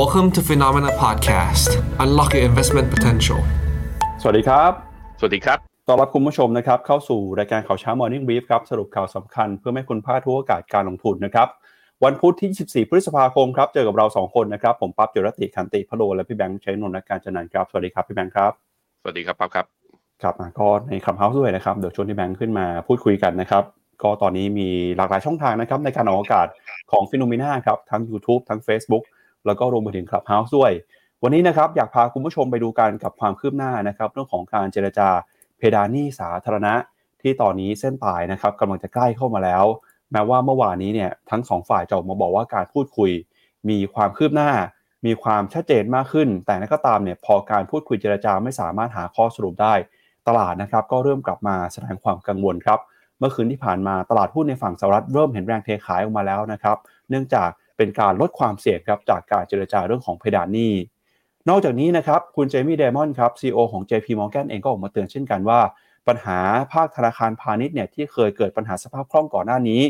Welcome to FINNOMENA Podcast. Unlock your investment potential. สวัสดีครับ สวัสดีครับ ต้อนรับคุณผู้ชมนะครับ เข้าสู่รายการข่าวเช้า Morning Brief ครับ สรุปข่าวสำคัญเพื่อไม่ให้คุณพลาดทุกโอกาสการลงทุนนะครับ วันพุธที่ 24 พฤษภาคมครับ เจอกับเรา 2 คนนะครับ ผมปั๊บจุรติคันติพะโลและพี่แบงค์ชัยนนท์นักการจัดนันครับ สวัสดีครับพี่แบงค์ครับ สวัสดีครับปั๊บครับ ครับอะก็ใน Clubhouse ด้วยนะครับ เดี๋ยวชวนพี่แบงค์ขึ้นมาพูดคุยกันนะครับ ก็ตอนนี้มีหลากหลายช่องทางนะครับในการออกอากาศของ FINNOMENA ครับทั้ง YouTube ทั้ง Facebook แล้วก็รวมไปถึง Clubhouse ด้วย วันนี้นะครับอยากพาคุณผู้ชมไปดูกันกับความคืบหน้านะครับเรื่องของการเจรจาเพดานหนี้สาธารณะ ที่ตอนนี้เส้นตายนะครับกำลังจะใกล้เข้ามาแล้ว แม้ว่าเมื่อวานนี้เนี่ยทั้งสองฝ่ายจะออกมาบอกว่าการพูดคุย มีความคืบหน้า มีความชัดเจนมากขึ้น แต่กระนั้นก็ตามเนี่ยพอการพูดคุยเจรจาไม่สามารถหาข้อสรุปได้ ตลาดนะครับก็เริ่มกลับมาแสดงความกังวลครับเมื่อคืนที่ผ่านมาตลาดหุ้นในฝั่งสหรัฐเริ่มเห็นแรงเทขายออกมาแล้วนะครับ เนื่องจาก เป็นการลดความเสี่ยงครับจากการเจรจาเรื่องของเพดานหนี้ นอกจากนี้นะครับคุณเจมี่เดมอนครับ CEO ของ JP Morgan เองก็ออกมาเตือนเช่นกันว่า ปัญหาภาคธนาคารพาณิชย์เนี่ยที่เคยเกิดปัญหาสภาพคล่องก่อนหน้านี้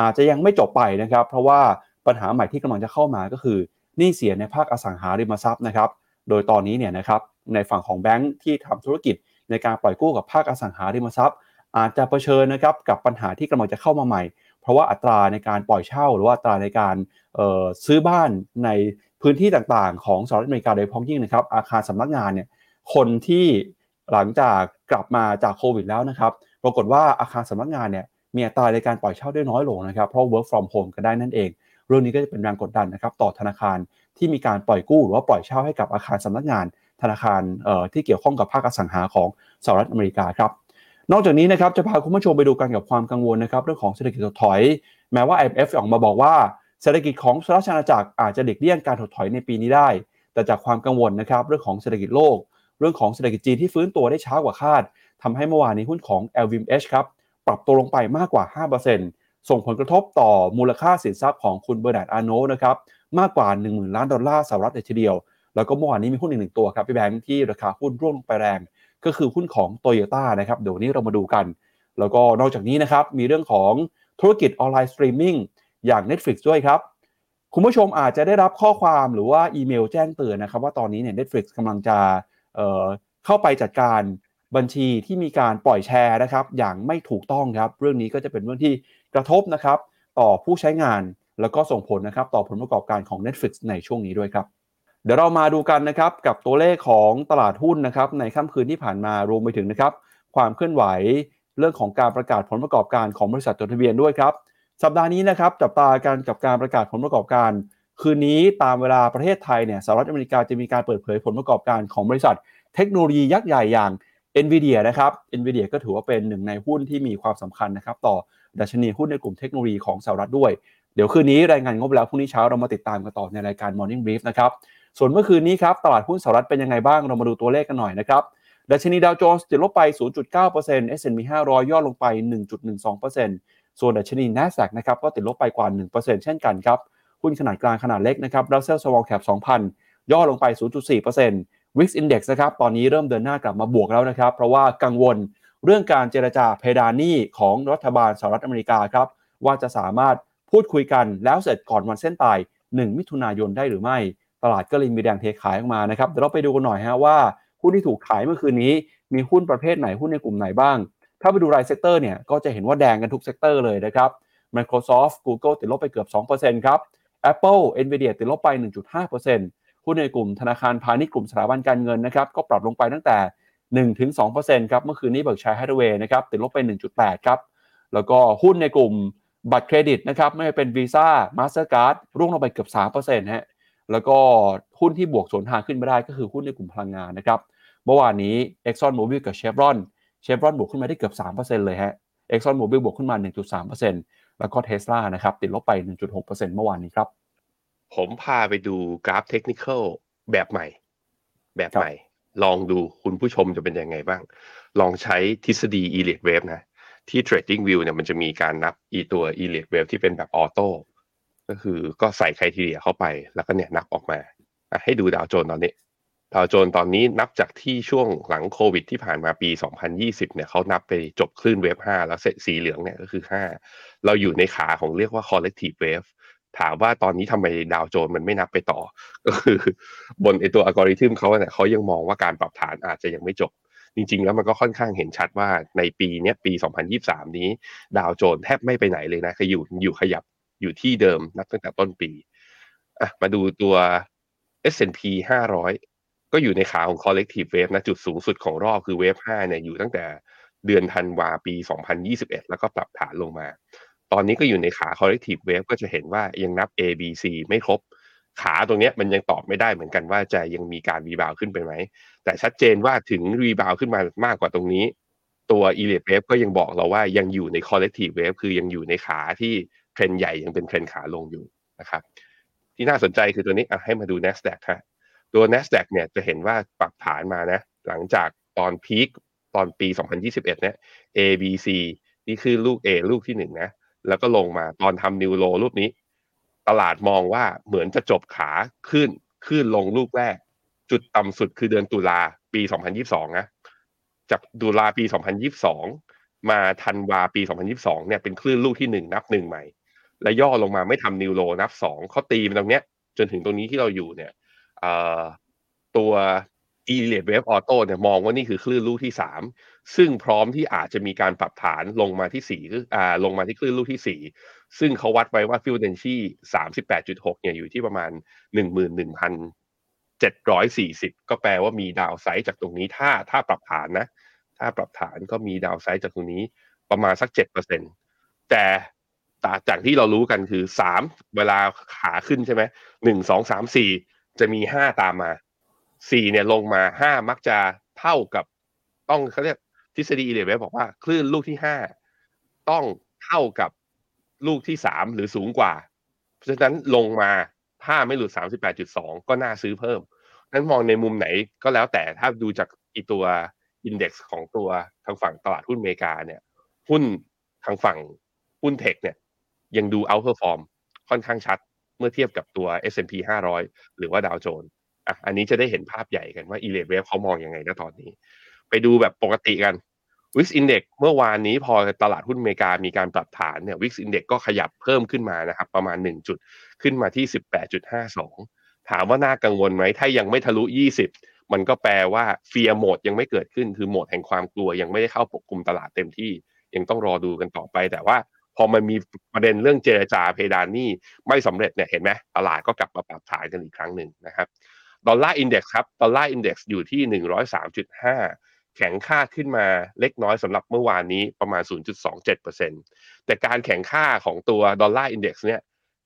อาจจะยังไม่จบไปนะครับ เพราะว่าปัญหาใหม่ที่กำลังจะเข้ามาก็คือหนี้เสียในภาคอสังหาริมทรัพย์นะครับโดยตอนนี้เนี่ยนะครับในฝั่งของแบงค์ที่ทำธุรกิจในการปล่อยกู้กับภาคอสังหาริมทรัพย์ อาจจะเผชิญนะครับกับปัญหาที่กำลังจะเข้ามาใหม่ เพราะว่าอัตราในการปล่อยเช่า หรือว่าอัตราในการ ซื้อบ้านในพื้นที่ต่างๆ ของสหรัฐอเมริกาโดยเฉพาะยิ่งนะครับ อาคารสำนักงานเนี่ยคนที่หลังจากกลับมาจากโควิดแล้วนะครับ ปรากฏว่าอาคารสำนักงานเนี่ยมีอัตราในการปล่อยเช่าได้น้อยลงนะครับ เพราะ work from home ก็ได้นั่นเอง เรื่องนี้ก็จะเป็นแรงกดดันนะครับต่อธนาคารที่มีการปล่อยกู้หรือว่าปล่อยเช่าให้กับอาคารสำนักงาน ธนาคารที่เกี่ยวข้องกับภาคอสังหาของสหรัฐอเมริกาครับนอกจากนี้นะครับจะพาคุณผู้ชมไปดูกันกับความกังวลนะครับเรื่องของเศรษฐกิจถดถอย แม้ว่า IMF ออกมาบอกว่า เศรษฐกิจของสหราชอาณาจักรอาจจะหลีกเลี่ยงการถดถอยในปีนี้ได้ แต่จากความกังวลนะครับเรื่องของเศรษฐกิจโลก เรื่องของเศรษฐกิจจีนที่ฟื้นตัวได้ช้ากว่าคาดทำให้เมื่อวานนี้หุ้นของ LVMH ครับปรับตัวลงไปมากกว่า 5%ส่งผลกระทบต่อมูลค่าสินทรัพย์ของคุณ Bernard Arnault นะครับมากกว่า 10,000 ล้านดอลลาร์สหรัฐเลยทีเดียว แล้วก็เมื่อวานนี้มีหุ้นอีกหนึ่งตัวครับพี่แบงค์ที่ราคาหุ้นร่วงลงไปแรง ก็คือหุ้นของโตโยต้านะครับเดี๋ยวนี้เรามาดูกัน แล้วก็นอกจากนี้นะครับมีเรื่องของธุรกิจออนไลน์สตรีมมิ่ง อย่าง Netflix ด้วยครับ คุณผู้ชมอาจจะได้รับข้อความหรือว่าอีเมลแจ้งเตือนนะครับ ว่าตอนนี้เนี่ย Netflix กำลังจะเข้าไปจัดการบัญชีที่มีการปล่อยแชร์นะครับ อย่างไม่ถูกต้องครับ เรื่องนี้ก็จะเป็นเรื่องที่กระทบนะครับ ต่อผู้ใช้งานแล้วก็ส่งผลนะครับ ต่อผลประกอบการของ Netflix ในช่วงนี้ด้วยครับเดี๋ยวเรามาดูกันนะครับกับตัวเลขของตลาดหุ้นนะครับในค่ำคืนที่ผ่านมารวมไปถึงนะครับ ความเคลื่อนไหวเรื่องของการประกาศผลประกอบการของบริษัทจดทะเบียนด้วยครับ สัปดาห์นี้นะครับจับตากันกับการประกาศผลประกอบการ คืนนี้ตามเวลาประเทศไทยเนี่ยสหรัฐอเมริกาจะมีการเปิดเผยผลประกอบการของบริษัท เทคโนโลยียักษ์ใหญ่อย่าง NVIDIA นะครับ NVIDIA ก็ถือว่าเป็นหนึ่งในหุ้นที่มีความสำคัญนะครับต่อดัชนีหุ้นในกลุ่มเทคโนโลยีของสหรัฐด้วย เดี๋ยวคืนนี้รายงานงบแล้วพรุ่งนี้เช้าเรามาติดตามกันต่อในรายการ Morning Brief นะครับส่วนเมื่อคืนนี้ครับตลาดหุ้นสหรัฐเป็นยังไงบ้างเรามาดูตัวเลขกันหน่อยนะครับดัชนีดาวโจนส์ติดลบไป 0.9% S&P 500 ย่อลงไป 1.12% ส่วนดัชนี NASDAQ นะครับก็ติดลบไปกว่า 1%เช่นกันครับหุ้นขนาดกลางขนาดเล็กนะครับ Russell Small Cap 2,000 ย่อลงไป 0.4% VIX Index นะครับตอนนี้เริ่มเดินหน้ากลับมาบวกแล้วนะครับ เพราะว่ากังวลเรื่องการเจรจาเพดานหนี้ของรัฐบาลสหรัฐอเมริกาครับว่าจะสามารถพูดคุยกันแล้วเสร็จก่อนวันเส้นตาย 1 มิถุนายนได้หรือไม่ ตลาดก็เลยมีแรงเทขายออกมานะครับเดี๋ยวเราไปดูกันหน่อยฮะว่าหุ้นที่ถูกขายเมื่อคืนนี้มีหุ้นประเภทไหนหุ้นในกลุ่มไหนบ้าง ถ้าไปดูราย sector เนี่ยก็จะเห็นว่าแดงกันทุก sector เลยนะครับ Microsoft Google ติดลบไปเกือบ 2%ครับ Apple Nvidia ติดลบไป 1.5%หุ้นในกลุ่มธนาคารพาณิชย์กลุ่มสถาบันการเงินนะครับก็ปรับลงไปตั้งแต่ 1-2%ครับเมื่อคืนนี้เบิร์กชัยฮัตเวย์นะครับติดลบไป 1.8 ครับ แล้วก็หุ้นในกลุ่มบัตรเครดิตนะครับไม่ว่าเป็น Visa Mastercard ร่วงลงไปเกือบ 3%ฮะแล้วก็หุ้นที่บวกสวนทางขึ้นไม่ได้ก็คือหุ้นในกลุ่มพลังงานนะครับเมื่อวานนี้ Exxon Mobil กับ Chevron Chevron บวกขึ้นมาได้เกือบ 3%เลยฮะ Exxon Mobil บวกขึ้นมา 1.3%แล้วก็ Tesla นะครับติดลบไป 1.6%เมื่อวานนี้ครับ ผมพาไปดูกราฟ technical แบบใหม่ แบบใหม่ ลองดูคุณผู้ชมจะเป็นยังไงบ้าง ลองใช้ทฤษฎี Elliott Wave นะ ที่ Trading View เนี่ยมันจะมีการนับอีตัว Elliott Wave ที่เป็นแบบ auto ก็คือก็ใส่ criteria เข้าไปแล้วก็เนี่ยนับออกมา ให้ดูดาวโจนส์ตอนนี้ ดาวโจนส์ตอนนี้นับจากที่ช่วงหลังโควิดที่ผ่านมาปี 2020 เนี่ยเขานับไปจบคลื่นเวฟ 5 แล้วเสร็จสีเหลืองเนี่ยก็คือ 5 เราอยู่ในขาของเรียกว่า collective wave ถามว่าตอนนี้ทำไมดาวโจนมันไม่นับไปต่อ ก็คือบนไอตัวอัลกอริทึมเขาเนี่ยเขายังมองว่าการปรับฐานอาจจะยังไม่จบ จริง ๆ แล้วมันก็ค่อนข้างเห็นชัดว่าในปีเนี้ยปี 2023 นี้ ดาวโจนแทบไม่ไปไหนเลยนะคืออยู่อยู่ขยับอยู่ที่เดิมนับตั้งแต่ต้นปีอะมาดูตัว S&P 500 ก็อยู่ในขาของ collective wave นะจุดสูงสุดของรอบคือ wave 5เนี่ยอยู่ตั้งแต่เดือนธันวาปี 2021 แล้วก็ปรับฐานลงมา ตอนนี้ก็อยู่ในขา collective wave ก็จะเห็นว่ายังนับ A B C ไม่ครบ ขาตรงนี้มันยังตอบไม่ได้เหมือนกันว่าจะยังมีการ rebound ขึ้นไปไหม แต่ชัดเจนว่าถึง rebound ขึ้นมามากกว่าตรงนี้ ตัว e l i t e wave ก็ยังบอกเราว่ายังอยู่ใน collective wave คือยังอยู่ในขาที่เทรนใหญ่ยังเป็นเทรนขาลงอยู่นะครับที่น่าสนใจคือตัวนี้ให้มาดู NASDAQ ฮะ ตัว NASDAQ เนี่ยจะเห็นว่าปรับฐานมานะ หลังจากตอนพีคตอนปี 2021 เนี่ย A B C นี่คือลูก A ลูกที่หนึ่งนะ แล้วก็ลงมาตอนทำนิวโลรูปนี้ ตลาดมองว่าเหมือนจะจบขาขึ้น ขึ้นลงลูกแรก จุดต่ำสุดคือเดือนตุลาปี 2022 นะ จากตุลาปี 2022 มาธันวาปี 2022 เนี่ยเป็นคลื่นลูกที่หนึ่งนับหนึ่งใหม่ และย่อลงมาไม่ทำนิวโลนับสองเขาตีมันตรงเนี้ยจนถึงตรงนี้ที่เราอยู่เนี่ย ตัว e l i t e Wave Auto เนี่ยมองว่านี่คือคลื่นลูกที่สามซึ่งพร้อมที่อาจจะมีการปรับฐานลงมาที่สี่อ่าลงมาที่คลื่นลูกที่สี่ซึ่งเขาวัดไว้ว่าฟิวเดนชีสามสิบแปดจุดหกเนี่ยอยู่ที่ประมาณหนึ่งหมื่นหนึ่งพันเจ็ดร้อยสี่สิบก็แปลว่ามีดาวไซด์จากตรงนี้ถ้าถ้าปรับฐานนะ ถ้าปรับฐานก็มีดาวไซด์จากตรงนี้ประมาณสักเจ็ดเปอร์เซ็นแต่จากที่เรารู้กันคือสามเวลาขาขึ้นใช่ไหมหนึ่งสองสามสี่ จะมีห้าตามมาสี่เนี่ยลงมาห้ามักจะเท่ากับต้องเขาเรียกทฤษฎีอิเลเวบอกว่าคลื่นลูกที่ห้าต้องเท่ากับลูกที่สามหรือสูงกว่า เพราะฉะนั้นลงมาถ้าไม่หลุดสามสิบแปดจุดสองก็น่าซื้อเพิ่ม นั้นมองในมุมไหนก็แล้วแต่ถ้าดูจากอีตัว index ของตัวทางฝั่งตลาดหุ้นอเมริกาเนี่ย หุ้นทางฝั่งหุ้น tech เนี่ย ยังดู outperform ค่อนข้างชัด เมื่อเทียบกับตัว S&P 500 หรือว่าดาวโจนส์อะอันนี้จะได้เห็นภาพใหญ่กันว่า e l e t Wave เขามองยังไงนะตอนนี้ ไปดูแบบปกติกัน VIX Index เมื่อวานนี้พอตลาดหุ้นอเมริกามีการปรับฐานเนี่ย VIX Index ก็ขยับเพิ่มขึ้นมานะครับ ประมาณ 1 จุดขึ้นมาที่ 18.52 ถามว่าน่ากังวลไหมถ้ายังไม่ทะลุ 20 มันก็แปลว่า fear mode ยังไม่เกิดขึ้นคือโหมดแห่งความกลัวยังไม่ได้เข้าปกคลุมตลาดเต็มที่ยังต้องรอดูกันต่อไปแต่ว่า พอมันมีประเด็นเรื่องเจรจาเพดานหนี้ไม่สำเร็จเนี่ยเห็นไหมตลาดก็กลับมาปรับฐานกันอีกครั้งหนึ่งนะครับ Dollar Index ครับ Dollar Index อยู่ที่103.5แข็งค่าขึ้นมาเล็กน้อยสำหรับเมื่อวานนี้ประมาณ 0.27%แต่การแข็งค่าของตัว Dollar Index เนี่ย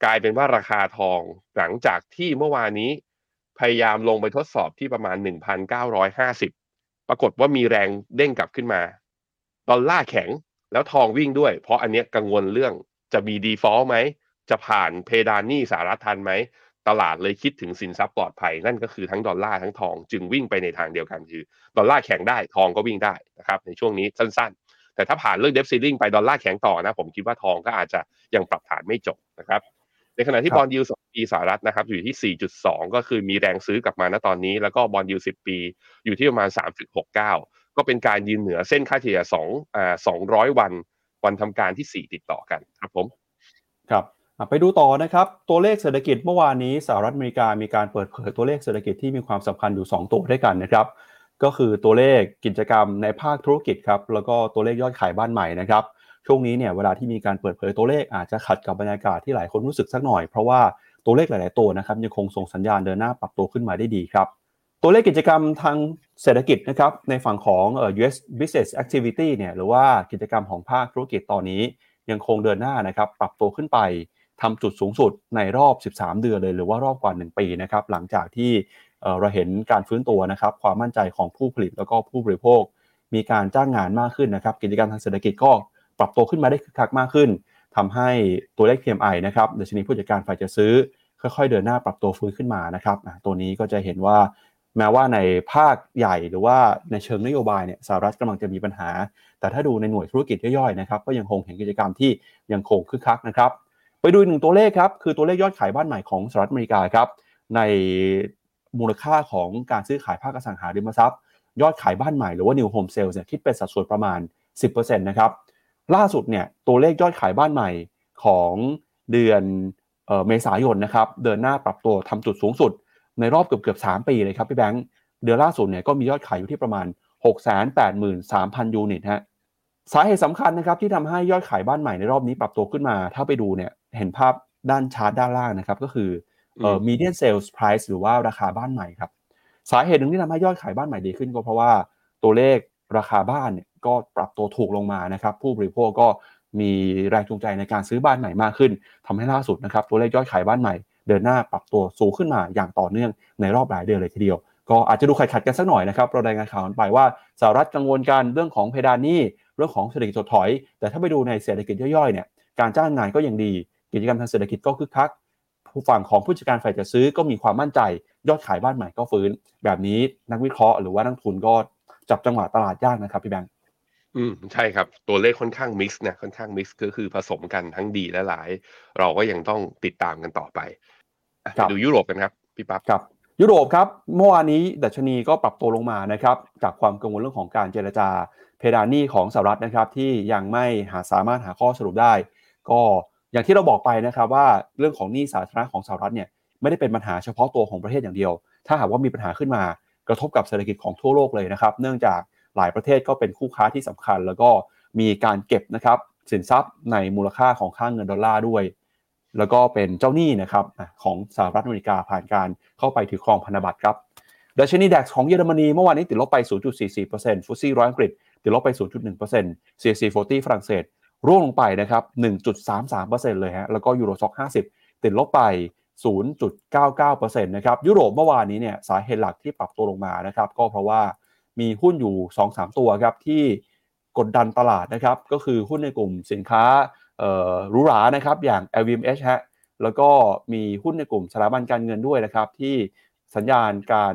กลายเป็นว่าราคาทองหลังจากที่เมื่อวานนี้ พยายามลงไปทดสอบที่ประมาณ 1,950 ปรากฏว่ามีแรงเด้งกลับขึ้นมา ดอลลาร์แข็ง แล้วทองวิ่งด้วย เพราะอันเนี้ยกังวลเรื่องจะมี default ไหม จะผ่านเพดานหนี้สหรัฐทันไหม ตลาดเลยคิดถึงสินทรัพย์ปลอดภัย นั่นก็คือทั้งดอลลาร์ทั้งทองจึงวิ่งไปในทางเดียวกันคือ ดอลลาร์แข็งได้ทองก็วิ่งได้นะครับในช่วงนี้สั้นๆ แต่ถ้าผ่านเรื่อง debt ceiling ไปดอลลาร์แข็งต่อนะ ผมคิดว่าทองก็อาจจะยังปรับฐานไม่จบนะครับในขณะที่ bond yield สองปีสหรัฐนะครับอยู่ที่ 4.2 ก็คือมีแรงซื้อกลับมาณตอนนี้ แล้วก็ bond yield 10 ปีอยู่ที่ประมาณ 3.69 ก็เป็นการยืนเหนือเส้นค่าเฉลี่ย2อ่า200วัน วันทำการที่4ติดต่อกันครับผม ครับไปดูต่อนะครับ ตัวเลขเศรษฐกิจเมื่อวานนี้สหรัฐอเมริกามีการเปิดเผยตัวเลขเศรษฐกิจที่มีความสำคัญอยู่ 2 ตัวด้วยกันนะครับ ก็คือตัวเลขกิจกรรมในภาคธุรกิจครับแล้วก็ตัวเลขยอดขายบ้านใหม่นะครับช่วงนี้เนี่ยเวลาที่มีการเปิดเผยตัวเลขอาจจะขัดกับบรรยากาศที่หลายคนรู้สึกสักหน่อยเพราะว่าตัวเลขหลาย ๆ ตัวนะครับยังคงส่งสัญญาณเดินหน้าปรับตัวขึ้นมาได้ดีครับ ตัวเลขกิจกรรมทางเศรษฐกิจนะครับในฝั่งของ US Business Activity เนี่ยหรือว่ากิจกรรมของภาคธุรกิจตอนนี้ ยังคงเดินหน้านะครับปรับตัวขึ้นไปทำจุดสูงสุดในรอบ 13 เดือนเลย หรือว่ารอบกว่า 1 ปีนะครับหลังจากที่เราเห็นการฟื้นตัวนะครับความมั่นใจของผู้ผลิตแล้วก็ผู้บริโภค มีการจ้างงานมากขึ้นนะครับกิจกรรมทางเศรษฐกิจก็ปรับตัวขึ้นมาได้คึกคักมากขึ้นทำให้ตัวเลข PMI นะครับดัชนีผู้จัดการฝ่ายจะซื้อ ค่อยๆ เดินหน้าปรับตัวฟื้นขึ้นมานะครับตัวนี้ก็จะเห็นว่า แม้ว่าในภาคใหญ่หรือว่าในเชิงนโยบายเนี่ยสหรัฐกำลังจะมีปัญหา แต่ถ้าดูในหน่วยธุรกิจย่อยๆนะครับก็ยังคงเห็นกิจกรรมที่ยังคงคึกคักนะครับไปดูหนึ่งตัวเลขครับคือตัวเลขยอดขายบ้านใหม่ของสหรัฐอเมริกาครับในมูลค่าของการซื้อขายภาคอสังหาริมทรัพย์ ยอดขายบ้านใหม่หรือว่า new home sales เนี่ยคิดเป็นสัดส่วนประมาณ 10%นะครับล่าสุดเนี่ยตัวเลขยอดขายบ้านใหม่ของเดือนเมษายนนะครับเดินหน้าปรับตัวทำจุดสูงสุด ในรอบเกือบเกือบ3ปีเลยครับพี่แบงค์เดือนล่าสุดเนี่ยก็มียอดขายอยู่ที่ประมาณ 683,000 ยูนิตฮะสาเหตุสำคัญนะครับที่ทำให้ยอดขายบ้านใหม่ในรอบนี้ปรับตัวขึ้นมา ถ้าไปดูเนี่ยเห็นภาพด้านชาร์ตด้านล่างนะครับก็คือเอ่อ median sales price หรือว่าราคาบ้านใหม่ครับสาเหตุหนึ่งที่ทำให้ยอดขายบ้านใหม่ดีขึ้นก็เพราะว่าตัวเลขราคาบ้านเนี่ยก็ปรับตัวถูกลงมานะครับผู้บริโภคก็มีแรงจูงใจในการซื้อบ้านใหม่มากขึ้นทำให้ล่าสุดนะครับตัวเลขยอดขายบ้านใหม่ เดินหน้าปรับตัวสูงขึ้นมาอย่างต่อเนื่องในรอบหลายเดือนเลยทีเดียว ก็อาจจะดูขัดขัดกันสักหน่อยนะครับเรารายงานข่าวกันไปว่าสหรัฐกังวลกันเรื่องของเพดานหนี้เรื่องของเศรษฐกิจถดถอย แต่ถ้าไปดูในเศรษฐกิจย่อยๆเนี่ยการจ้างงานก็ยังดี กิจกรรมทางเศรษฐกิจก็คึกคักผู้ฝั่งของผู้จัดการฝ่ายจะซื้อก็มีความมั่นใจ ยอดขายบ้านใหม่ก็ฟื้น แบบนี้นักวิเคราะห์หรือว่านักทุนก็จับจังหวะตลาดยากนะครับพี่แบงค์อืมใช่ครับ ตัวเลขค่อนข้างมิกซ์นะค่อนข้างมิกซ์ก็คือผสมกันทั้งดีและหลาย เราก็ยังต้องติดตามกันต่อไป ไปดูยุโรปกันครับพี่ปั๊บครับ ยุโรปครับเมื่อวานนี้ดัชนีก็ปรับตัวลงมานะครับจากความกังวลเรื่องของการเจรจาเพดานหนี้ของสหรัฐนะครับที่ยังไม่หาสามารถหาข้อสรุปได้ ก็อย่างที่เราบอกไปนะครับว่าเรื่องของหนี้สาธารณะของสหรัฐเนี่ยไม่ได้เป็นปัญหาเฉพาะตัวของประเทศอย่างเดียว ถ้าหากว่ามีปัญหาขึ้นมากระทบกับเศรษฐกิจของทั่วโลกเลยนะครับ เนื่องจากหลายประเทศก็เป็นคู่ค้าที่สำคัญ แล้วก็มีการเก็บนะครับสินทรัพย์ในมูลค่าของค่างเงินดอลลาร์ด้วย แล้วก็เป็นเจ้าหนี้นะครับของสหรัฐอเมริกาผ่านการเข้าไปถือครองพันธบัตรครับดัชนีดัคของเยอรมนีเมื่อวานนี้ติดลบไป 0.44%ฟุตซี่ร้อยอังกฤษติดลบไป 0.1% CAC 40 ฝรั่งเศสร่วงลงไปนะครับ 1.33%เลยฮะ แล้วก็ยูโรซ็อก50 ติดลบไป 0.99%นะครับ ยุโรปเมื่อวานนี้เนี่ยสาเหตุหลักที่ปรับตัวลงมานะครับ ก็เพราะว่ามีหุ้นอยู่ 2-3 ตัวครับที่กดดันตลาดนะครับ ก็คือหุ้นในกลุ่มสินค้า หรูหรานะครับอย่าง LVMH ฮะแล้วก็มีหุ้นในกลุ่มสถาบันการเงินด้วยนะครับ ที่สัญญาณการ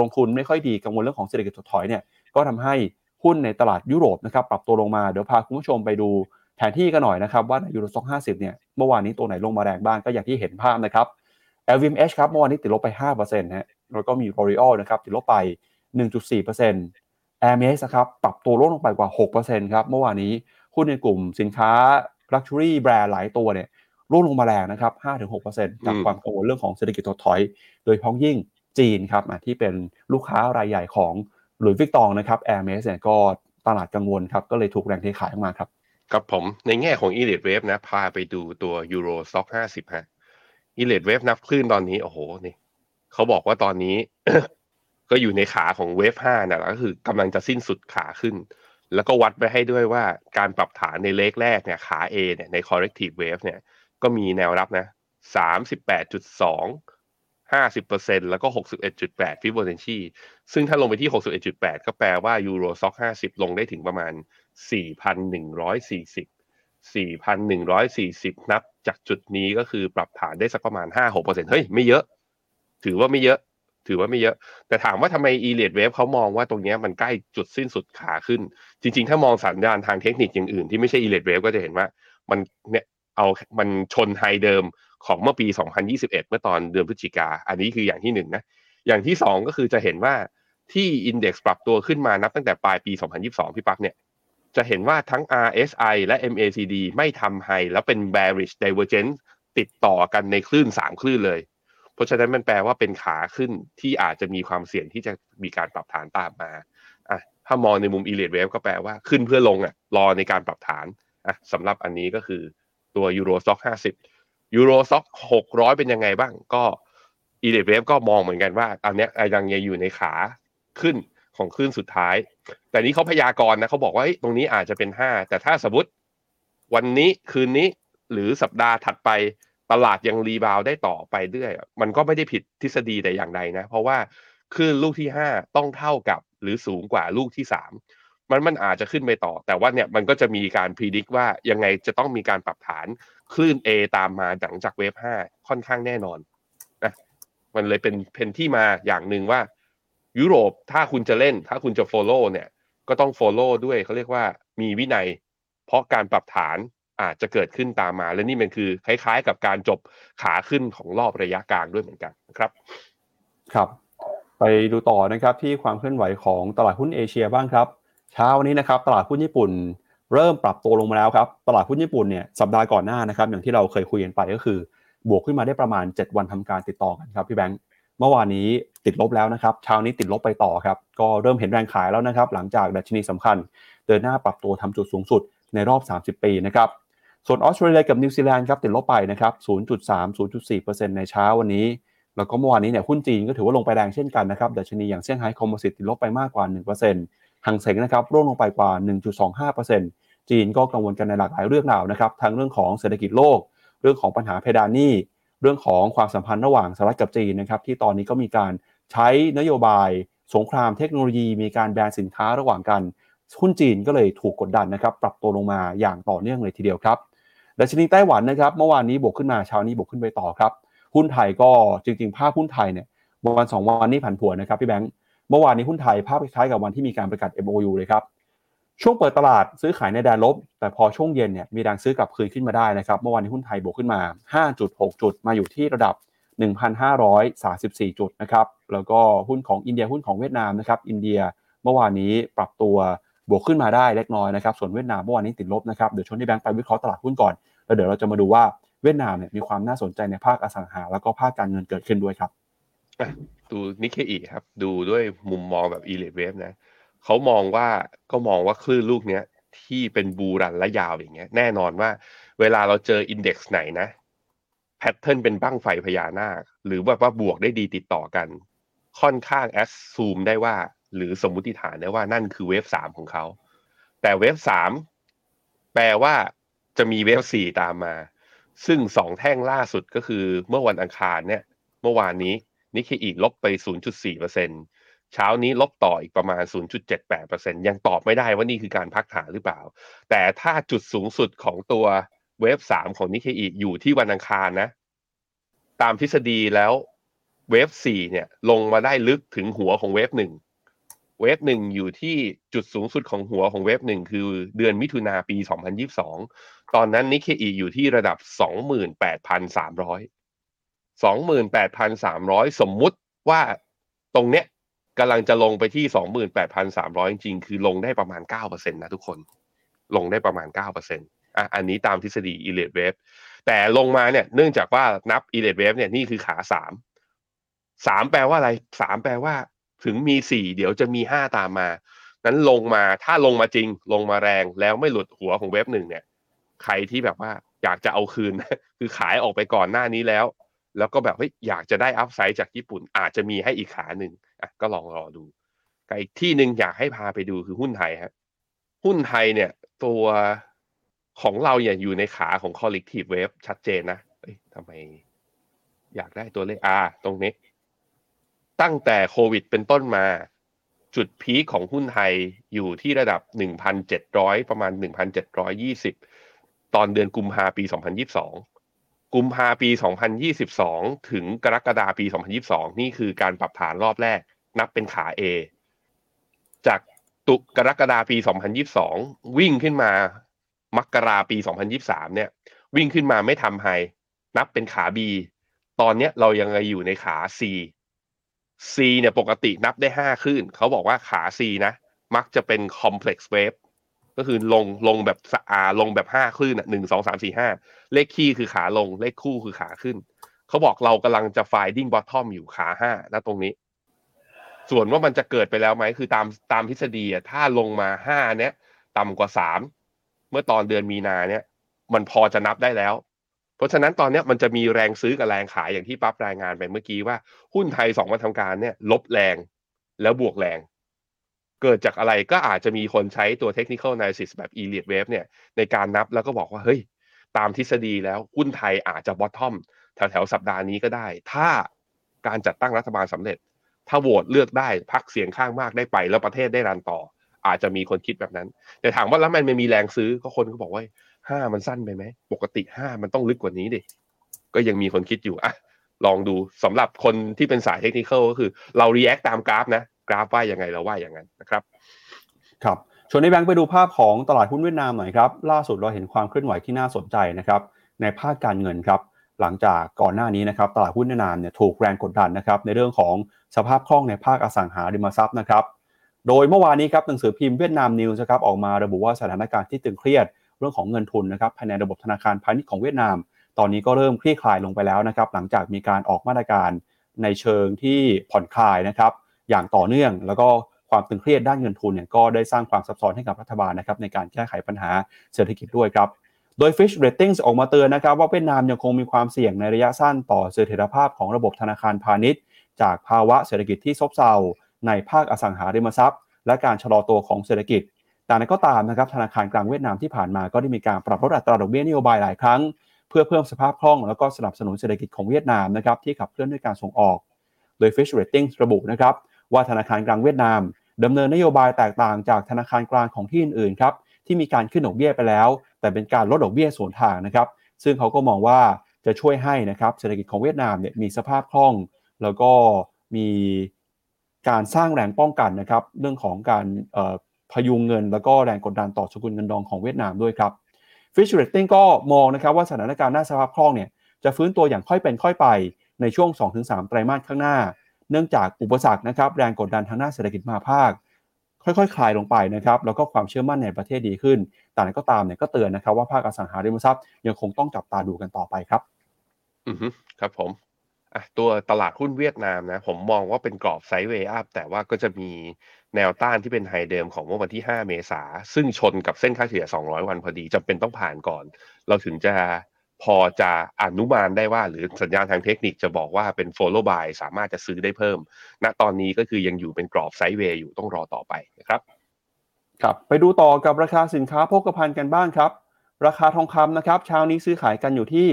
ลงทุนไม่ค่อยดีกังวลเรื่องของเศรษฐกิจถดถอยเนี่ยก็ทำให้หุ้นในตลาดยุโรปนะครับปรับตัวลงมาเดี๋ยวพาคุณผู้ชมไปดูแผนที่กันหน่อยนะครับ ว่าในยูโรซ็อก50เนี่ยเมื่อวานนี้ตัวไหนลงมาแรงบ้างก็อย่างที่เห็นภาพนะครับ LVMH ครับเมื่อวานนี้ติดลบไป5%นะแล้วก็มี L'Oreal นะครับติดลบไป 1.4% Hermes ครับปรับตัวลดลงไปกว่า 6%ครับเมื่อวานนี้ หุ้นในกลุ่มสินค้า Luxury แบรนด์หลายตัวเนี่ยร่วงลงมาแรงนะครับ 5-6%จากความกังวลเรื่องของเศรษฐกิจถดถอย โดยพ้องยิ่งจีนครับที่เป็นลูกค้ารายใหญ่ของหลุยส์วิกตองนะครับแอร์เมสเนี่ยก็ตลาดกังวลครับ ก็เลยถูกแรงเทขายออกมาครับ กับผมในแง่ของ e l i t e Wave นะ พาไปดูตัว Euro Stock 50 ฮะ e l i t e Wave นับคลื่นตอนนี้ โอ้โห นี่เขาบอกว่าตอนนี้ ก็อยู่ในขาของเวฟ5นะก็คือกำลังจะสิ้นสุดขาขึ้น แล้วก็วัดไปให้ด้วยว่าการปรับฐานใน leg แรกเนี่ยขา A เนี่ยใน corrective wave เนี่ยก็มีแนวรับนะ38.2 50%แล้วก็61.8ฟิโบนัชชีซึ่งถ้าลงไปที่61.8ก็แปลว่า Euro Stoxx 50ลงได้ถึงประมาณ4,140 4,140นับจากจุดนี้ก็คือปรับฐานได้สักประมาณ5-6%เฮ้ย ไม่เยอะ ถือว่าไม่เยอะ ถือว่าไม่เยอะ แต่ถามว่าทำไม e l i t Wave เขามองว่าตรงนี้มันใกล้จุดสิ้นสุดขาขึ้น จริง ๆ ถ้ามองสัญญาณทางเทคนิคอย่างอื่นที่ไม่ใช่ e l i t Wave ก็จะเห็นว่ามันเนี่ยเอามันชนไฮเดิมของเมื่อปี 2021 เมื่อตอนเดือนพฤศจิกา อันนี้คืออย่างที่หนึ่งนะ อย่างที่สองก็คือจะเห็นว่าที่อินเด็กซ์ปรับตัวขึ้นมานับตั้งแต่ปลายปี 2022 พี่ปักเนี่ย จะเห็นว่าทั้ง RSI และ MACD ไม่ทำไฮแล้วเป็น bearish divergence ติดต่อกันในคลื่น 3 คลื่นเลย ราะฉะนั้นมันแปลว่าเป็นขาขึ้นที่อาจจะมีความเสี่ยงที่จะมีการปรับฐานตามมาอะถ้ามองในมุม e l i t Wave ก็แปลว่าขึ้นเพื่อลงอะรอในการปรับฐานอะสำหรับอันนี้ก็คือตัว Euro Stock 50ยูโรซ็อกหกร้อยเป็นยังไงบ้างก็อีเลดเวฟก็มองเหมือนกันว่าอันนี้ยังยังอยู่ในขาขึ้นของขึ้นสุดท้าย แต่นี้เขาพยากรณ์นะเขาบอกว่าตรงนี้อาจจะเป็นห้าแต่ถ้าสมมติวันนี้คืนนี้หรือสัปดาห์ถัดไป ตลาดยังรีบาวได้ต่อไปเรื่อย มันก็ไม่ได้ผิดทฤษฎีแต่อย่างใดนะ เพราะว่าขึ้นลูกที่ห้าต้องเท่ากับหรือสูงกว่าลูกที่สามมันมันอาจจะขึ้นไปต่อ แต่ว่าเนี่ยมันก็จะมีการพิจิตรว่ายังไงจะต้องมีการปรับฐานคลื่น A ตามมาหลังจากเวฟ 5 ค่อนข้างแน่นอนนะมันเลยเป็นเป็นที่มาอย่างหนึ่งว่า ยุโรปถ้าคุณจะเล่น ถ้าคุณจะ follow เนี่ยก็ต้อง follow ด้วยเขาเรียกว่ามีวินัย เพราะการปรับฐาน อาจจะเกิดขึ้นตามมา และนี่มันคือคล้าย ๆ กับการจบขาขึ้นของรอบระยะกลางด้วยเหมือนกันนะครับ ครับ ไปดูต่อนะครับที่ความเคลื่อนไหวของตลาดหุ้นเอเชียบ้างครับ เช้าวันนี้นะครับตลาดหุ้นญี่ปุ่นเริ่มปรับตัวลงมาแล้วครับ ตลาดหุ้นญี่ปุ่นเนี่ยสัปดาห์ก่อนหน้านะครับ อย่างที่เราเคยคุยกันไปก็คือ บวกขึ้นมาได้ประมาณ 7 วันทำการติดต่อกันครับพี่แบงค์เมื่อวานนี้ติดลบแล้วนะครับเช้านี้ติดลบไปต่อครับ ก็เริ่มเห็นแรงขายแล้วนะครับ หลังจากดัชนีสำคัญ เดินหน้าปรับตัวทำจุดสูงสุดในรอบ 30 ปีนะครับ ส่วนออสเตรเลียกับนิวซีแลนด์ครับติดลบไปนะครับ 0.3 0.4%ในเช้าวันนี้ แล้วก็เมื่อวานนี้เนี่ยหุ้นจีนก็ถือว่าลงไปแรงเช่นกันนะครับดัชนีอย่างเซี่ยงไฮ้คอมโพสิตติดลบไปมากกว่า 1%ฮั่งเส็งนะครับร่วงลงไปกว่า 1.25%จีนก็กังวลกันในหลากหลายเรื่องราวนะครับทั้งเรื่องของเศรษฐกิจโลก เรื่องของปัญหาเพดานหนี้เรื่องของความสัมพันธ์ระหว่างสหรัฐกับจีนนะครับที่ตอนนี้ก็มีการใช้นโยบาย สงครามเทคโนโลยี มีการแบนสินค้าระหว่างกันหุ้นจีนก็เลยถูกกดดันนะครับปรับตัวลงมาอย่างต่อเนื่องเลยทีเดียวครับ ดัชนีไต้หวันนะครับเมื่อวานนี้บวกขึ้นมาเช้านี้บวกขึ้นไปต่อครับ หุ้นไทยก็จริง ๆ ภาพหุ้นไทยเนี่ยวันสองวันนี้ผันผวนนะครับพี่แบงค์เมื่อวานนี้หุ้นไทยภาพคล้ายกับวันที่มีการประกาศ MOU เลยครับช่วงเปิดตลาดซื้อขายในแดนลบ แต่พอช่วงเย็นเนี่ยมีแรงซื้อกลับคืนขึ้นมาได้นะครับเมื่อวานนี้หุ้นไทยบวกขึ้นมา 5.6 จุดมาอยู่ที่ระดับ 1,534 จุดนะครับแล้วก็หุ้นของอินเดียหุ้นของเวียดนามนะครับอินเดียเมื่อวานนี้ปรับตัวบวกขึ้นมาได้เล็กน้อยนะครับส่วนเวียดนามเมื่อวานนี้ติดลบนะครับเดี๋ยวชวนพี่แบงค์ไปวิเคราะห์ตลาดหุ้นก่อน แล้วเดี๋ยวเราจะมาดูว่าเวียดนามเนี่ยมีความน่าสนใจในภาคอสังหา แล้วก็ภาคการเงินเกิดขึ้นด้วยครับดูนิเคอีครับ ดูด้วยมุมมองแบบ Elliott Wave นะเขามองว่าก็มองว่าคลื่นลูกเนี้ยที่เป็น bull run และยาวอย่างเงี้ย แน่นอนว่าเวลาเราเจอ index ไหนนะ pattern เป็นบั้งไฟพญานาค หรือแบบว่าบวกได้ดีติดต่อกัน ค่อนข้าง assume ได้ว่า หรือสมมุติฐานได้ว่านั่นคือ wave สามของเขา แต่ wave สามแปลว่า จะมี wave สี่ตามมา ซึ่งสองแท่งล่าสุดก็คือเมื่อวันอังคารเนี่ย เมื่อวานนี้นิเคอีลบไป 0.4%เช้านี้ลบต่ออีกประมาณ 0.78%ยังตอบไม่ได้ว่านี่คือการพักฐานหรือเปล่า แต่ถ้าจุดสูงสุดของตัวเวฟสามของนิเคอีอยู่ที่วันอังคารนะ ตามทฤษฎีแล้วเวฟสี่เนี่ยลงมาได้ลึกถึงหัวของเวฟหนึ่งเวฟหนึ่งอยู่ที่จุดสูงสุดของหัวของเวฟหนึ่งคือเดือนมิถุนาปี 2022 ตอนนั้นนิเคอีอยู่ที่ระดับ 28,300 28,300 สมมุติว่าตรงเนี้ยกำลังจะลงไปที่ 28,300 จริงๆ คือลงได้ประมาณ 9%นะทุกคน ลงได้ประมาณ 9%อะอันนี้ตามทฤษฎี e l i t e wave แต่ลงมาเนี่ยเนื่องจากว่านับ e l i t e wave เนี่ยนี่คือขา 3 3 แปลว่าอะไร 3 แปลว่า ถึงมี 4 เดี๋ยวจะมี 5 ตามมา นั้นลงมาถ้าลงมาจริง ลงมาแรงแล้วไม่หลุดหัวของเว็บหนึ่งเนี่ย ใครที่แบบว่าอยากจะเอาคืน คือขายออกไปก่อนหน้านี้แล้ว แล้วก็แบบเฮ้ยอยากจะได้อัพไซด์จากญี่ปุ่น อาจจะมีให้อีกขาหนึ่งอะก็ลองรอดูกับอีกที่หนึ่งอยากให้พาไปดูคือหุ้นไทยฮะหุ้นไทยเนี่ย ตัวของเราเนี่ยอยู่ในขาของ collective wave ชัดเจนนะเอ้ยทำไม อยากได้ตัวเลขอ่าตรงนี้ ตั้งแต่โควิดเป็นต้นมา จุดพีคของหุ้นไทยอยู่ที่ระดับ 1,700 ประมาณ 1,720 ตอนเดือนกุมภาปี 2022 กุมภาปี 2022 ถึงกรกฎาปี 2022 นี่คือการปรับฐานรอบแรก นับเป็นขา A จากตุกรกฎาปี 2022 วิ่งขึ้นมา มกราปี 2023 เนี่ย วิ่งขึ้นมาไม่ทำไฮนับเป็นขา B ตอนเนี้ยเรายังอยู่ในขา C C เนี่ยปกตินับได้ 5 ขึ้น เขาบอกว่าขา C นะ มักจะเป็น complex wave ก็คือลงลงแบบอาลงแบบ5คลื่นอะหนึ่งสองสามสี่ห้าเลขคี่คือขาลง เลขคู่คือขาขึ้น เขาบอกเรากำลังจะ finding bottom อยู่ขาห้านะตรงนี้ ส่วนว่ามันจะเกิดไปแล้วไหมคือตามตามทฤษฎีอะถ้าลงมาห้าเนี้ยต่ำกว่าสามเมื่อตอนเดือนมีนาเนี่ยมันพอจะนับได้แล้ว เพราะฉะนั้นตอนนี้มันจะมีแรงซื้อกับแรงขายอย่างที่ปั๊บรายงานไปเมื่อกี้ว่า หุ้นไทยสองวันทำการเนี่ย ลบแรงแล้วบวกแรง เกิดจากอะไรก็อาจจะมีคนใช้ตัว technical analysis แบบ Elliott wave เนี่ยในการนับแล้วก็บอกว่า เฮ้ย ตามทฤษฎีแล้วหุ้นไทยอาจจะ bottom แถวแถวสัปดาห์นี้ก็ได้ ถ้าการจัดตั้งรัฐบาลสำเร็จ ถ้าโหวตเลือกได้พักเสียงข้างมากได้ไป แล้วประเทศได้รันต่อ อาจจะมีคนคิดแบบนั้น แต่ถามว่าแล้วมันไม่มีแรงซื้อก็คนก็บอกว่าห้ามันสั้นไปไหมปกติห้ามันต้องลึกกว่านี้ดิก็ยังมีคนคิดอยู่อะลองดูสำหรับคนที่เป็นสายเทคนิคก็คือ เรา react ตามกราฟนะ กราฟว่ายังไงเราว่าอย่างนั้นนะครับครับชวนในแบงค์ไปดูภาพของตลาดหุ้นเวียดนามหน่อยครับล่าสุดเราเห็นความเคลื่อนไหวที่น่าสนใจนะครับในภาคการเงินครับหลังจากก่อนหน้านี้นะครับตลาดหุ้นเวียดนามเนี่ยถูกแรงกดดันนะครับในเรื่องของสภาพคล่องในภาคอสังหาริมทรัพย์นะครับโดยเมื่อวานนี้ครับหนังสือพิมพ์เวียดนามนิวส์ครับออกมาระบุว่าสถานการณ์ที่ตึงเครียดเรื่องของเงินทุนนะครับภายในระบบธนาคารพาณิชย์ของเวียดนาม ตอนนี้ก็เริ่มคลี่คลายลงไปแล้วนะครับหลังจากมีการออกมาตรการในเชิงที่ผ่อนคลายนะครับ อย่างต่อเนื่อง แล้วก็ความตึงเครียดด้านเงินทุนเนี่ยก็ได้สร้างความซับซ้อนให้กับรัฐบาลนะครับในการแก้ไขปัญหาเศรษฐกิจด้วยครับโดย Fish Ratings ออกมาเตือนนะครับว่าเวียดนามยังคงมีความเสี่ยงในระยะสั้นต่อเสถียรภาพของระบบธนาคารพาณิชย์ จากภาวะเศรษฐกิจที่ซบเซาในภาคอสังหาริมทรัพย์ และการชะลอตัวของเศรษฐกิจ แต่นั้นก็ตามนะครับธนาคารกลางเวียดนามที่ผ่านมาก็ได้มีการปรับลดอัตราดอกเบี้ยนโยบายหลายครั้ง เพื่อเพิ่มสภาพคล่องแล้วก็สนับสนุนเศรษฐกิจของเวียดนามนะครับที่ขับเคลื่อนด้วยการส่งออก โดย Fish Ratings ระบุนะครับ ว่าธนาคารกลางเวียดนามดำเนินนโยบายแตกต่างจากธนาคารกลางของที่อื่นๆครับที่มีการขึ้นดอกเบี้ยไปแล้ว แต่เป็นการลดดอกเบี้ยสวนทางนะครับ ซึ่งเขาก็มองว่าจะช่วยให้นะครับเศรษฐกิจของเวียดนามเนี่ยมีสภาพคล่อง แล้วก็มีการสร้างแรงป้องกันนะครับ เรื่องของการพยุงเงิน แล้วก็แรงกดดันต่อสกุลเงินดองของเวียดนามด้วยครับ Fish Rating ก็มองนะครับว่าสถานการณ์ด้าสภาพคล่องเนี่ยจะฟื้นตัวอย่างค่อยเป็นค่อยไปในช่วง 2-3 ไตรมาสข้างหน้า เนื่องจากอุปสรรคนะครับแรงกดดันทางด้านเศรษฐกิจมาภาค ค่อยๆคคลายลงไปนะครับแล้วก็ความเชื่อมั่นในประเทศดีขึ้น แต่ก็ตามเนี่ยก็เตือนนะครับว่าภาคอสังหาริมทรัพย์ยังคงต้องจับตาดูกันต่อไปครับอือฮึครับผมตัวตลาดหุ้นเวียดนามนะผมมองว่าเป็นกรอบไซด์เวย์อัพแต่ว่าก็จะมีแนวต้านที่เป็นไฮเดิมของเมื่อวันที่ 5 เมษาซึ่งชนกับเส้นค่าเฉลี่ย 200 วันพอดีจำเป็นต้องผ่านก่อน เราถึงจะ พอจะอนุมานได้ว่า หรือสัญญาณทางเทคนิคจะบอกว่าเป็น follow buy สามารถจะซื้อได้เพิ่ม ณตอนนี้ก็คือยังอยู่เป็นกรอบไซด์เวย์อยู่ต้องรอต่อไปนะครับครับไปดูต่อกับราคาสินค้าโภคภัณฑ์กันบ้างครับ ราคาทองคำนะครับเช้านี้ซื้อขายกันอยู่ที่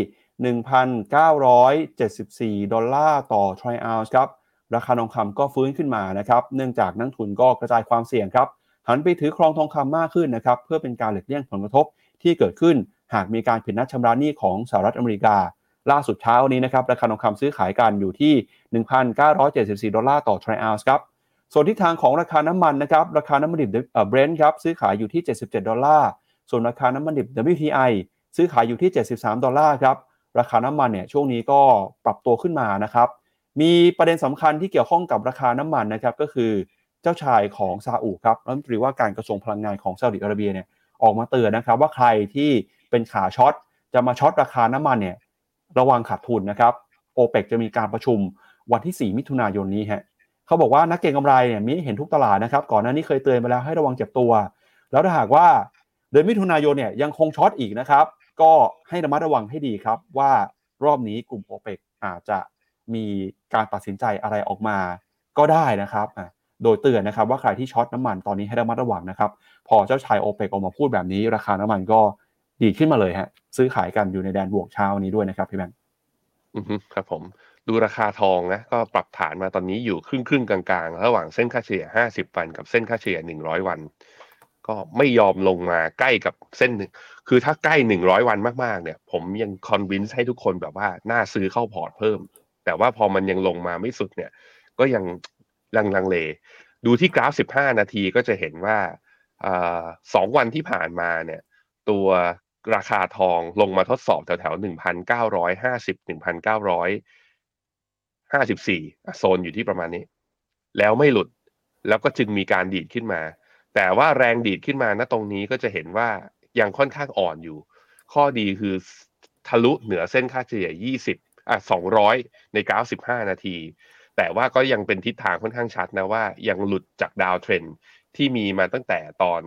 1,974 ดอลลาร์ต่อทรอยออนซ์ครับราคาทองคำก็ฟื้นขึ้นมานะครับ เนื่องจากนักทุนก็กระจายความเสี่ยงครับหันไปถือครองทองคำมากขึ้นนะครับเพื่อเป็นการหลีกเลี่ยงผลกระทบที่เกิดขึ้น หากมีการผิดนัดชำระหนี้ของสหรัฐอเมริกา ล่าสุดเช้านี้นะครับราคาทองคำซื้อขายกันอยู่ที่ 1,974 ดอลลาร์ต่อทรอยออนซ์ครับส่วนทิศทางของราคาน้ำมันนะครับราคาน้ำมันดิบเบรนท์ครับซื้อขายอยู่ที่ 77 ดอลลาร์ส่วนราคาน้ำมันดิบ WTI ซื้อขายอยู่ที่ 73 ดอลลาร์ครับราคาน้ำมันเนี่ยช่วงนี้ก็ปรับตัวขึ้นมานะครับมีประเด็นสำคัญที่เกี่ยวข้องกับราคาน้ำมันนะครับก็คือเจ้าชายของซาอุฯ ครับรัฐมนตรีว่าการกระทรวงพลังงานของซาอุดิอาระเบียเนี่ยออกมาเตือนนะครับว่าใครที่ เป็นขา short จะมา short ราคาน้ำมันเนี่ยระวังขาดทุนนะครับโอเปกจะมีการประชุมวันที่ 4 มิถุนายนนี้ฮะเขาบอกว่านักเก็งกำไรเนี่ยมีเห็นทุกตลาดนะครับ ก่อนหน้านี้เคยเตือนไปแล้วให้ระวังเจ็บตัว แล้วถ้าหากว่าเดือนมิถุนายนเนี่ยยังคง short อีกนะครับ ก็ให้ระมัดระวังให้ดีครับ ว่ารอบนี้กลุ่มโอเปกอาจจะมีการตัดสินใจอะไรออกมาก็ได้นะครับโดยเตือนนะครับว่าใครที่ short น้ำมันตอนนี้ให้ระมัดระวังนะครับ พอเจ้าชายโอเปกออกมาพูดแบบนี้ ราคาน้ำมันก็ ดีขึ้นมาเลยฮะ ซื้อขายกันอยู่ในแดนบวกเช้านี้ด้วยนะครับพี่แบงค์ครับผมดูราคาทองนะก็ปรับฐานมาตอนนี้อยู่ครึ่งครึ่งๆกลางๆ ระหว่างเส้นค่าเฉลี่ย 50 วันกับเส้นค่าเฉลี่ย 100 วัน ก็ไม่ยอมลงมาใกล้กับเส้นหนึ่งคือถ้าใกล้ 100 วันมากๆเนี่ย ผมยัง convince ให้ทุกคนแบบว่าน่าซื้อเข้าพอร์ตเพิ่ม แต่ว่าพอมันยังลงมาไม่สุดเนี่ย ก็ยังลังลังเล ดูที่กราฟ 15 นาทีก็จะเห็นว่าสองวันที่ผ่านมาเนี่ย ตัว ราคาทองลงมาทดสอบแถวๆ1,950 1,954โซนอยู่ที่ประมาณนี้ แล้วไม่หลุดแล้วก็จึงมีการดีดขึ้นมา แต่ว่าแรงดีดขึ้นมาณตรงนี้ก็จะเห็นว่ายังค่อนข้างอ่อนอยู่ ข้อดีคือทะลุเหนือเส้นค่าเฉลี่ย 20 อะ 200 ในกราฟ 15 นาที แต่ว่าก็ยังเป็นทิศทางค่อนข้างชัดนะว่ายังหลุดจากดาวเทรนที่มีมาตั้งแต่ตอน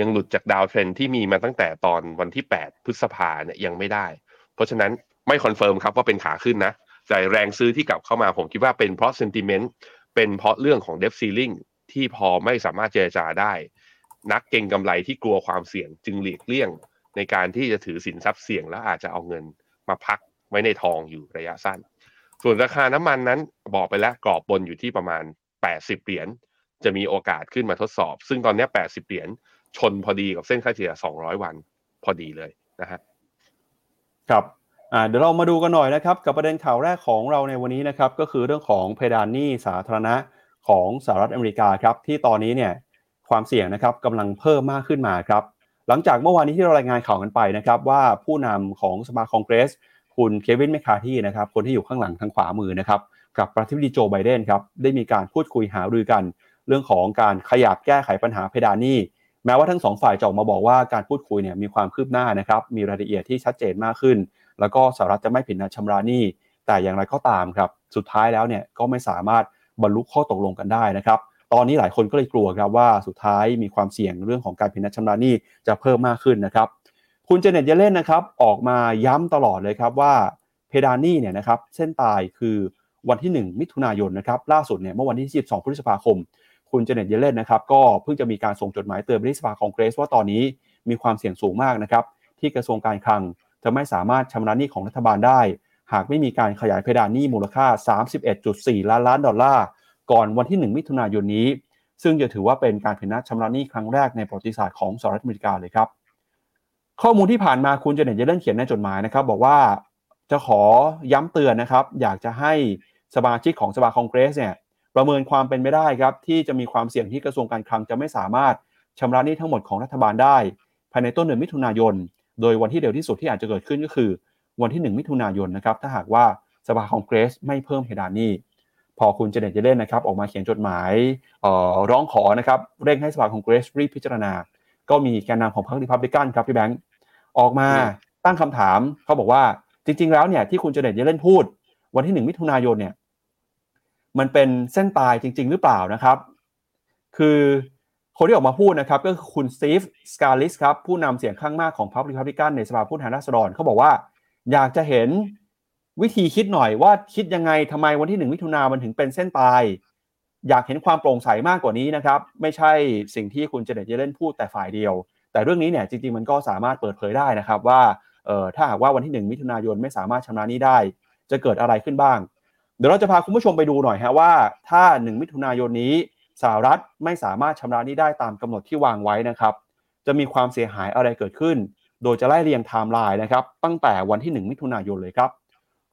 ยังหลุดจาก downtrend ที่มีมาตั้งแต่ตอนวันที่ 8 พฤษภาเนี่ยยังไม่ได้ เพราะฉะนั้นไม่ confirm ครับว่าเป็นขาขึ้นนะแต่แรงซื้อที่กลับเข้ามาผมคิดว่าเป็นเพราะ sentiment เป็นเพราะเรื่องของ debt ceiling ที่พอไม่สามารถเจรจาได้ นักเก็งกำไรที่กลัวความเสี่ยงจึงหลีกเลี่ยง ในการที่จะถือสินทรัพย์เสี่ยงแล้วอาจจะเอาเงินมาพักไว้ในทองอยู่ระยะสั้น ส่วนราคาน้ำมันนั้นบอกไปแล้วกรอบบนอยู่ที่ประมาณ 80 เหรียญจะมีโอกาสขึ้นมาทดสอบ ซึ่งตอนนี้ 80 เหรียญ ชนพอดีกับเส้นค่าเฉลี่ย 200 วันพอดีเลยนะฮะครับเดี๋ยวเรามาดูกันหน่อยนะครับ กับประเด็นข่าวแรกของเราในวันนี้นะครับ ก็คือเรื่องของเพดานหนี้สาธารณะของสหรัฐอเมริกาครับ ที่ตอนนี้เนี่ยความเสี่ยงนะครับกำลังเพิ่มมากขึ้นมาครับ หลังจากเมื่อวานนี้ที่เรารายงานข่าวกันไปนะครับ ว่าผู้นำของสภาคองเกรส คุณเควินแมคคาที่นะครับ คนที่อยู่ข้างหลังทางขวามือนะครับ กับประธานาธิบดีโจไบเดนครับได้มีการพูดคุยหารือกัน เรื่องของการขยับแก้ไขปัญหาเพดานหนี้ แม้ว่าทั้งสองฝ่ายจะออกมาบอกว่าการพูดคุยเนี่ยมีความคืบหน้านะครับ มีรายละเอียดที่ชัดเจนมากขึ้น แล้วก็สหรัฐจะไม่ผิดนัดชำระหนี้ แต่อย่างไรก็ตามครับ สุดท้ายแล้วเนี่ยก็ไม่สามารถบรรลุข้อตกลงกันได้นะครับ ตอนนี้หลายคนก็เลยกลัวครับว่าสุดท้ายมีความเสี่ยงเรื่องของการผิดนัดชำระหนี้จะเพิ่มมากขึ้นนะครับ คุณเจเน็ตเยเลนนะครับออกมาย้ำตลอดเลยครับว่าเพดานหนี้เนี่ยนะครับเส้นตายคือวันที่ 1 มิถุนายนนะครับล่าสุดเนี่ยเมื่อวันที่ 22 พฤษภาคม คุณเจเน็ตเยเลนนะครับก็เพิ่งจะมีการส่งจดหมายเตือนไปที่สภาคองเกรสว่าตอนนี้มีความเสี่ยงสูงมากนะครับที่กระทรวงการคลังจะไม่สามารถชำระหนี้ของรัฐบาลได้ หากไม่มีการขยายเพดานหนี้มูลค่า 31.4 ล้านล้านดอลลาร์ ก่อนวันที่ 1 มิถุนายนนี้ ซึ่งจะถือว่าเป็นการผิดนัดชำระหนี้ครั้งแรกในประวัติศาสตร์ของสหรัฐอเมริกาเลยครับ ข้อมูลที่ผ่านมาคุณเจเน็ตเยเลนเขียนในจดหมายนะครับ บอกว่าจะขอย้ำเตือนนะครับ อยากจะให้สมาชิกของสภาคองเกรสเนี่ย ประเมินความเป็นไปได้ครับที่จะมีความเสี่ยงที่กระทรวงการคลังจะไม่สามารถชำระหนี้ทั้งหมดของรัฐบาลได้ ภายในต้นเดือนมิถุนายน โดยวันที่เร็วที่สุดที่อาจจะเกิดขึ้นก็คือ วันที่ 1 มิถุนายนนะครับถ้าหากว่าสภาคองเกรสไม่เพิ่มเพดานหนี้พอคุณเจเน็ตเยเลนนะครับออกมาเขียนจดหมายร้องขอนะครับเร่งให้สภาคองเกรสรีบพิจารณา ก็มีแกนนำของพรรคริพับลิกันครับพี่แบงค์ออกมาตั้งคำถามเขาบอกว่าจริง ๆ แล้วเนี่ยที่คุณเจเน็ตเยเลนพูด วันที่ 1 มิถุนายนเนี่ย มันเป็นเส้นตายจริง ๆ หรือเปล่านะครับ คือคนที่ออกมาพูดนะครับก็คือคุณสตีฟสกาลิสครับผู้นำเสียงข้างมากของพรรคริพับลิกันในสภาผู้แทนราษฎรเขาบอกว่า อยากจะเห็นวิธีคิดหน่อยว่าคิดยังไงทำไมวันที่1มิถุนามันถึงเป็นเส้นตาย อยากเห็นความโปร่งใสมากกว่านี้นะครับ ไม่ใช่สิ่งที่คุณเจเน็ตเยเลนพูดแต่ฝ่ายเดียว แต่เรื่องนี้เนี่ยจริงๆมันก็สามารถเปิดเผยได้นะครับว่าถ้าหากว่าวันที่ 1 มิถุนายนไม่สามารถชำระนี้ได้ จะเกิดอะไรขึ้นบ้าง ดี๋ยวเราจะพาคุณผู้ชมไปดูหน่อยฮะว่าถ้า 1 มิถุนายนนี้สหรัฐไม่สามารถชำระนี้ได้ตามกำหนดที่วางไว้นะครับ จะมีความเสียหายอะไรเกิดขึ้น โดยจะไล่เรียงไทม์ไลน์นะครับ ตั้งแต่วันที่ 1 มิถุนายนเลยครับ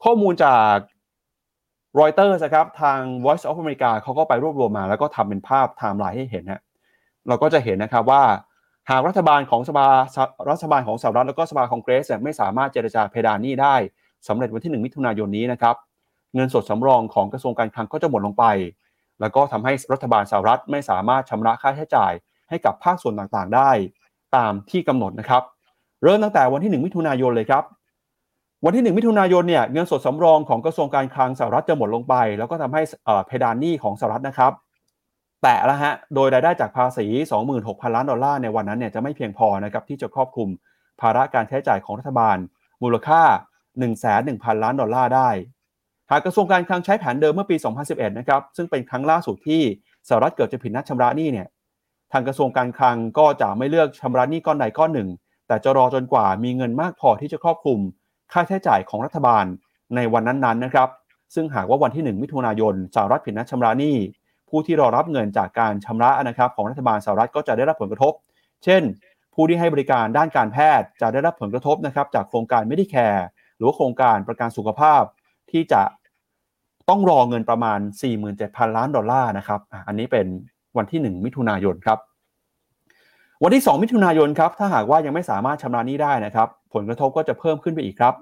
ข้อมูลจากรอยเตอร์นะครับทาง Voice of America เขาก็ไปรวบรวมมา แล้วก็ทำเป็นภาพไทม์ไลน์ให้เห็นฮะเราก็จะเห็นนะครับว่าหากรัฐบาลของสภารัฐบาลของสหรัฐแล้วก็สภาคองเกรสไม่สามารถเจรจาเพดานหนี้ได้สำเร็จวันที่ 1 มิถุนายนนี้นะครับ เงินสดสำรองของกระทรวงการคลังก็จะหมดลงไป แล้วก็ทำให้รัฐบาลสหรัฐไม่สามารถชำระค่าใช้จ่าย ให้กับภาคส่วนต่างๆ ได้ ตามที่กำหนดนะครับ เริ่มตั้งแต่วันที่ 1 มิถุนายนเลยครับ วันที่ 1 มิถุนายนเนี่ยเงินสดสำรองของกระทรวงการคลังสหรัฐจะหมดลงไป แล้วก็ทำให้เพดานหนี้ของสหรัฐนะครับแตะแล้วฮะ โดยรายได้จากภาษี 26,000 ล้านดอลลาร์ในวันนั้นเนี่ยจะไม่เพียงพอนะครับที่จะครอบคลุมภาระการใช้จ่ายของรัฐบาล มูลค่า 1 1 0 0 0 ล้านดอลลาร์ได้ หากกระทรวงการคลังใช้แผนเดิมเมื่อปี 2011 นะครับซึ่งเป็นครั้งล่าสุดที่สหรัฐเกิดจะผิดนัดชำระหนี้เนี่ยทางกระทรวงการคลังก็จะไม่เลือกชำระหนี้ก้อนใดก้อนหนึ่ง แต่จะรอจนกว่ามีเงินมากพอที่จะครอบคลุม ค่าใช้จ่ายของรัฐบาลในวันนั้นๆนะครับซึ่งหากว่าวันที่ 1 มิถุนายนสหรัฐผิดนัดชำระหนี้ ผู้ที่รอรับเงินจากการชำระนะครับของรัฐบาลสหรัฐก็จะได้รับผลกระทบ เช่น ผู้ที่ให้บริการด้านการแพทย์จะได้รับผลกระทบนะครับจากโครงการ Medicare หรือว่าโครงการประกันสุขภาพ ที่จะ ต้องรอเงินประมาณ 47,000 ล้านดอลลาร์นะครับอันนี้เป็นวันที่ 1 มิถุนายนครับ วันที่ 2 มิถุนายนครับถ้าหากว่ายังไม่สามารถชำระหนี้ได้นะครับ ผลกระทบก็จะเพิ่มขึ้นไปอีกครับ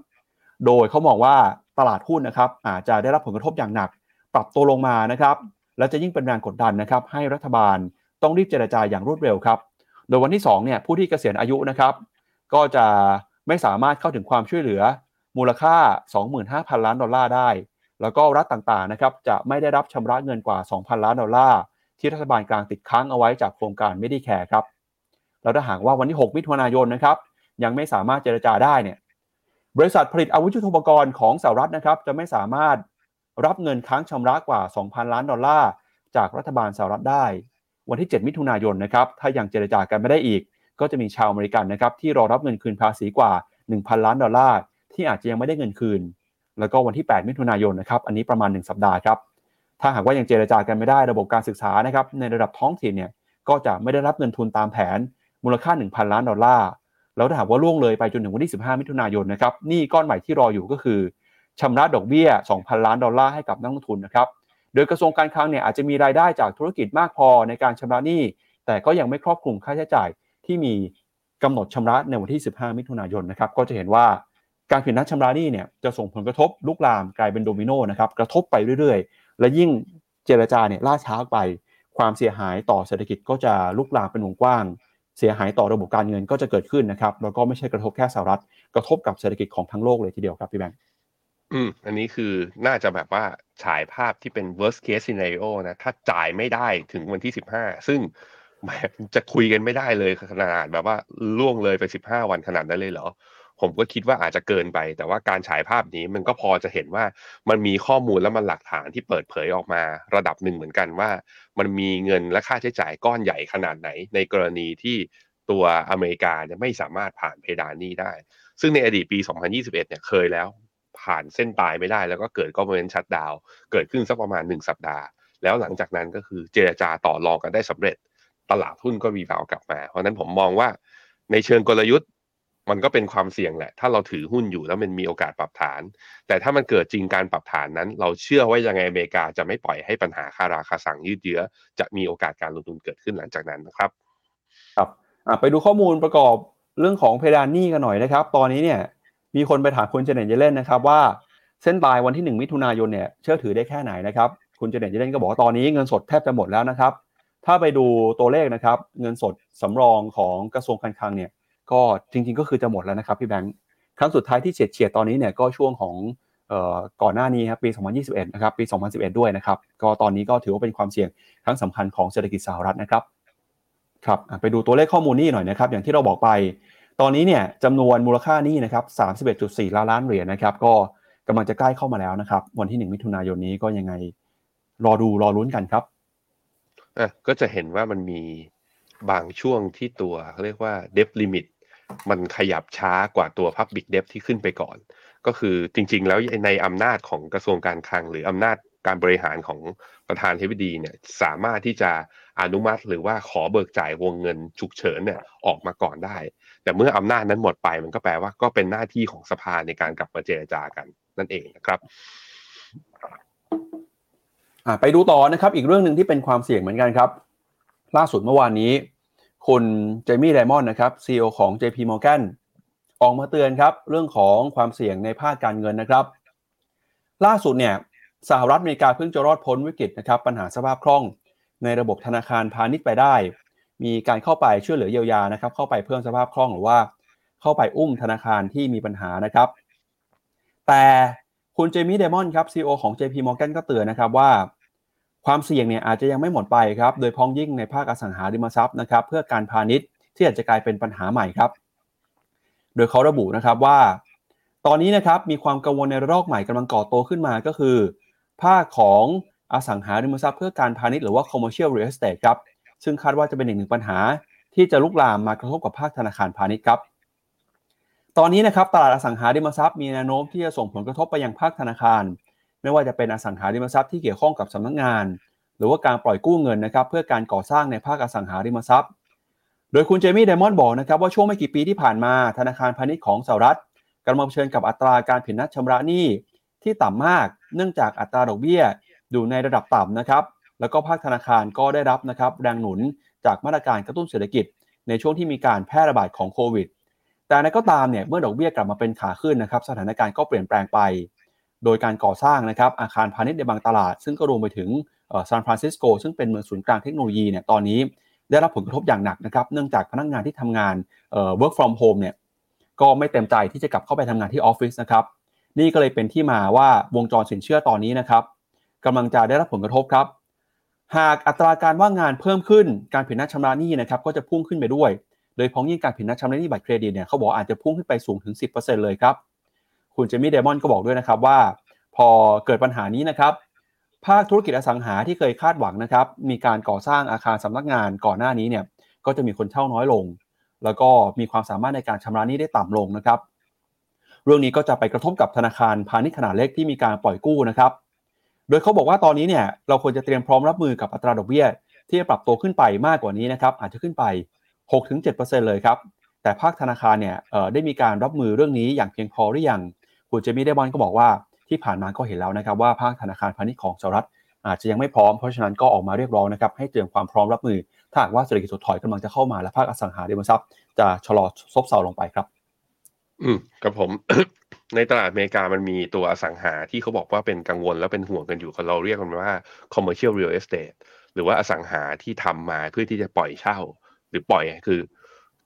โดยเขามองว่าตลาดหุ้นนะครับอาจจะได้รับผลกระทบอย่างหนัก ปรับตัวลงมานะครับและจะยิ่งเป็นแรงกดดันนะครับ ให้รัฐบาลต้องรีบเจรจาอย่างรวดเร็วครับ โดยวันที่2เนี่ยผู้ที่เกษียณอายุนะครับ ก็จะไม่สามารถเข้าถึงความช่วยเหลือมูลค่า 25,000 ล้านดอลลาร์ได้ แล้วก็รัฐต่างๆนะครับจะไม่ได้รับชำระเงินกว่า 2,000 ล้านดอลลาร์ที่รัฐบาลกลางติดค้างเอาไว้จากโครงการไม่ได้แคร์ครับแล้วถ้าหากว่าวันที่ 6 มิถุนายนนะครับยังไม่สามารถเจรจาได้เนี่ยบริษัทผลิตอาวุธยุทโธปกรณ์ของสหรัฐนะครับจะไม่สามารถรับเงินค้างชำระกว่า 2,000 ล้านดอลลาร์จากรัฐบาลสหรัฐได้ วันที่ 7 มิถุนายนนะครับถ้ายังเจรจากันไม่ได้อีก ก็จะมีชาวอเมริกันนะครับที่รอรับเงินคืนภาษีกว่า 1,000 ล้านดอลลาร์ที่อาจจะยังไม่ได้เงินคืน แล้วก็วันที่ 8 มิถุนายนนะครับอันนี้ประมาณ 1 สัปดาห์ครับถ้าหากว่ายังเจรจากันไม่ได้ระบบการศึกษานะครับในระดับท้องถิ่นเนี่ยก็จะไม่ได้รับเงินทุนตามแผนมูลค่า 1,000 ล้านดอลลาร์แล้วถ้าหากว่าล่วงเลยไปจนถึงวันที่ 15 มิถุนายนนะครับนี้ก้อนใหม่ที่รออยู่ก็คือชำระดอกเบี้ย 2,000 ล้านดอลลาร์ให้กับนักลงทุนนะครับโดยกระทรวงการคลังเนี่ยอาจจะมีรายได้จากธุรกิจมากพอในการชำระหนี้ แต่ก็ยังไม่ครอบคลุมค่าใช้จ่ายที่มีกำหนดชำระในวันที่ 15 มิถุนายนนะครับก็จะเห็นว่า การผิดนัดชำระหนี้เนี่ยจะส่งผลกระทบลุกลามกลายเป็นโดมิโนนะครับกระทบไปเรื่อยๆ และยิ่งเจรจาเนี่ยล่าช้าไปความเสียหายต่อเศรษฐกิจก็จะลุกลามเป็นวงกว้าง เสียหายต่อระบบการเงินก็จะเกิดขึ้นนะครับแล้วก็ไม่ใช่กระทบแค่สหรัฐกระทบกับเศรษฐกิจของทั้งโลกเลยทีเดียวครับพี่แบงค์อืมอันนี้คือน่าจะแบบว่าฉายภาพที่เป็น worst case scenario นะถ้าจ่ายไม่ได้ถึงวันที่สิบห้าซึ่งจะคุยกันไม่ได้เลยขนาดแบบว่าล่วงเลยไปสิบห้าวันขนาดนั้นเลยเหรอ ผมก็คิดว่าอาจจะเกินไป แต่ว่าการฉายภาพนี้มันก็พอจะเห็นว่ามันมีข้อมูลและมันหลักฐานที่เปิดเผยออกมาระดับหนึ่งเหมือนกันว่า มันมีเงินและค่าใช้จ่ายก้อนใหญ่ขนาดไหน ในกรณีที่ตัวอเมริกาเนี่ยไม่สามารถผ่านเพดานนี้ได้ ซึ่งในอดีตปี 2021 เนี่ยเคยแล้วผ่านเส้นตายไม่ได้ แล้วก็เกิดก็เป็นชัดดาวเกิดขึ้นสักประมาณ 1 สัปดาห์ แล้วหลังจากนั้นก็คือเจรจาต่อรองกันได้สำเร็จ ตลาดหุ้นก็รีบาวกลับมา เพราะนั้นผมมองว่าในเชิงกลยุทธ์ มันก็เป็นความเสี่ยงแหละ ถ้าเราถือหุ้นอยู่แล้วมันมีโอกาสปรับฐาน แต่ถ้ามันเกิดจริงการปรับฐานนั้น เราเชื่อว่ายังไงอเมริกาจะไม่ปล่อยให้ปัญหาคาราคาสั่งยืดเยื้อ จะมีโอกาสการลงทุนเกิดขึ้นหลังจากนั้นนะครับ ครับไปดูข้อมูลประกอบเรื่องของเพดานหนี้กันหน่อยนะครับ ตอนนี้เนี่ยมีคนไปถามคุณเจเน็ตเยเลนนะครับว่าเส้นตายวันที่ 1 มิถุนายนเนี่ยเชื่อถือได้แค่ไหนนะครับคุณเจเน็ตเยเลนก็บอกว่าตอนนี้เงินสดแทบจะหมดแล้วนะครับ ถ้าไปดูตัวเลขนะครับ เงินสดสำรองของกระทรวงการคลังเนี่ย ก็จริงๆ ก็คือจะหมดแล้วนะครับพี่แบงค์ครั้งสุดท้ายที่เฉียดเฉียดตอนนี้เนี่ยก็ช่วงของก่อนหน้านี้ครับปี 2021 นะครับ ปี 2011 ด้วยนะครับ ก็ตอนนี้ก็ถือว่าเป็นความเสี่ยงครั้งสำคัญของเศรษฐกิจสหรัฐนะครับ ครับไปดูตัวเลขข้อมูลนี้หน่อยนะครับ อย่างที่เราบอกไป ตอนนี้เนี่ยจำนวนมูลค่านี้นะครับ 31.4 ล้านล้านเหรียญนะครับ ก็กำลังจะใกล้เข้ามาแล้วนะครับ วันที่ 1 มิถุนายนนี้ก็ยังไงรอดูรอลุ้นกันครับอะก็จะเห็นว่ามันมีบางช่วงที่ตัวเขาเรียกว่า debt limit มั มันขยับช้ากว่าตัว Public Debt ที่ขึ้นไปก่อน ก็คือจริง ๆ แล้วในอำนาจของกระทรวงการคลัง หรืออำนาจการบริหารของประธานเทวดีเนี่ยสามารถที่จะอนุมัติหรือว่าขอเบิกจ่ายวงเงินฉุกเฉินเนี่ยออกมาก่อนได้ แต่เมื่ออำนาจนั้นหมดไปมันก็แปลว่าก็เป็นหน้าที่ของสภาในการกลับมาเจรจากันนั่นเองนะครับไปดูต่อนะครับ อีกเรื่องหนึ่งที่เป็นความเสี่ยงเหมือนกันครับ ล่าสุดเมื่อวานนี้ คุณเจมี่ไดมอนด์นะครับ CEO ของ JP Morgan ออกมาเตือนครับเรื่องของความเสี่ยงในภาคการเงินนะครับ ล่าสุดเนี่ยสหรัฐอเมริกาเพิ่งจะรอดพ้นวิกฤตนะครับปัญหาสภาพคล่องในระบบธนาคารพาณิชย์ไปได้ มีการเข้าไปช่วยเหลือเยียวยานะครับ เข้าไปเพิ่มสภาพคล่องหรือว่าเข้าไปอุ้มธนาคารที่มีปัญหานะครับ แต่คุณเจมี่เดมอนครับ CEO ของ JP Morgan ก็เตือนนะครับว่า ความเสี่ยงเนี่ยอาจจะยังไม่หมดไปครับ โดยพ้องยิ่งในภาคอสังหาริมทรัพย์นะครับเพื่อการพาณิชย์ที่อาจจะกลายเป็นปัญหาใหม่ครับ โดยเขาระบุนะครับว่า ตอนนี้นะครับมีความกังวลในระลอกใหม่กำลังก่อโตขึ้นมาก็คือ ภาคของอสังหาริมทรัพย์เพื่อการพาณิชย์หรือว่า commercial real estate ครับ ซึ่งคาดว่าจะเป็นอีกหนึ่งปัญหาที่จะลุกลามมากระทบกับภาคธนาคารพาณิชย์ครับ ตอนนี้นะครับตลาดอสังหาริมทรัพย์มีแนวโน้มที่จะส่งผลกระทบไปยังภาคธนาคาร ไม่ว่าจะเป็นอสังหาริมทรัพย์ที่เกี่ยวข้องกับสำนักงาน หรือว่าการปล่อยกู้เงินนะครับเพื่อการก่อสร้างในภาคอสังหาริมทรัพย์ โดยคุณเจมี่ไดมอนด์บอกนะครับว่าช่วงไม่กี่ปีที่ผ่านมาธนาคารพาณิชย์ของสหรัฐกำลังเผชิญกับอัตราการผิดนัดชำระหนี้ที่ต่ำมาก เนื่องจากอัตราดอกเบี้ยอยู่ในระดับต่ำนะครับแล้วก็ภาคธนาคารก็ได้รับนะครับแรงหนุนจากมาตรการกระตุ้นเศรษฐกิจ ในช่วงที่มีการแพร่ระบาดของโควิด แต่ในก็ตามเนี่ยเมื่อดอกเบี้ยกลับมาเป็นขาขึ้นนะครับสถานการณ์ก็เปลี่ยนแปลงไป โดยการก่อสร้างนะครับอาคารพาณิชย์ในบางตลาด ซึ่งก็รวมไปถึงซานฟรานซิสโกซึ่งเป็นเมืองศูนย์กลางเทคโนโลยีเนี่ยตอนนี้ได้รับผลกระทบอย่างหนักนะครับเนื่องจากพนักงานที่ทำงาน work from home เนี่ยก็ไม่เต็มใจที่จะกลับเข้าไปทำงานที่ออฟฟิศนะครับนี่ก็เลยเป็นที่มาว่าวงจรสินเชื่อตอนนี้นะครับกำลังจะได้รับผลกระทบครับ หากอัตราการว่างงานเพิ่มขึ้นการผิดนัดชำระหนี้นะครับก็จะพุ่งขึ้นไปด้วย โดยพ้องยิ่งการผิดนัดชำระหนี้บัตรเครดิตเนี่ยเขาบอกอาจจะพุ่งขึ้นไปสูงถึง 10%เลยครับ คุณเจมี่เดมอนก็บอกด้วยนะครับว่า พอเกิดปัญหานี้นะครับ ภาคธุรกิจอสังหาที่เคยคาดหวังนะครับ มีการก่อสร้างอาคารสำนักงานก่อนหน้านี้เนี่ยก็จะมีคนเช่าน้อยลง แล้วก็มีความสามารถในการชำระหนี้ได้ต่ำลงนะครับ เรื่องนี้ก็จะไปกระทบกับธนาคารพาณิชย์ขนาดเล็กที่มีการปล่อยกู้นะครับ โดยเขาบอกว่าตอนนี้เนี่ยเราควรจะเตรียมพร้อมรับมือกับอัตราดอกเบี้ยที่จะปรับตัวขึ้นไปมากกว่านี้นะครับ อาจจะขึ้นไป 6-7%เลยครับแต่ภาคธนาคารเนี่ยได้มีการรับมือเรื่องนี้อย่างเพียงพอหรือยัง คุณเจมี่เดบอนก็บอกว่าที่ผ่านมาก็เห็นแล้วนะครับว่าภาคธนาคารพาณิชย์ของสหรัฐอาจจะยังไม่พร้อมเพราะฉะนั้นก็ออกมาเรียกร้องนะครับให้เตรียมความพร้อมรับมือ ถ้าหากว่าเศรษฐกิจถดถอยกำลังจะเข้ามาและภาคอสังหาริมทรัพย์จะชะลอซบเซาลงไปครับ อืมกับผม ในตลาดอเมริกามันมีตัวอสังหาที่เขาบอกว่าเป็นกังวลและเป็นห่วงกันอยู่เราเรียกมันว่า commercial real estate หรือว่าอสังหาที่ทำมาเพื่อที่จะปล่อยเช่า หรือปล่อยคือ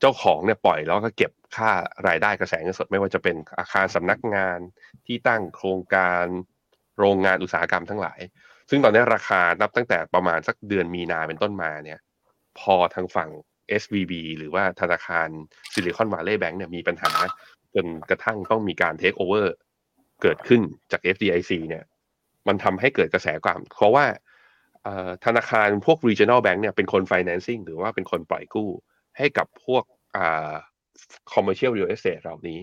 เจ้าของเนี่ยปล่อยแล้วก็เก็บค่ารายได้กระแสเงินสดไม่ว่าจะเป็นอาคารสำนักงานที่ตั้งโครงการโรงงานอุตสาหกรรมทั้งหลาย ซึ่งตอนนี้ราคานับตั้งแต่ประมาณสักเดือนมีนาเป็นต้นมาเนี่ย พอทางฝั่ง SVB หรือว่าธนาคารซิลิคอนวาลเลย์แบงก์เนี่ยมีปัญหาจนกระทั่งต้องมีการเทคโอเวอร์เกิดขึ้นจาก FDIC เนี่ย มันทำให้เกิดกระแสความเพราะว่าธนาคารพวก regional bank เนี่ยเป็นคน financing หรือว่าเป็นคนปล่อยกู้ ให้กับพวก commercial real estate เหล่านี้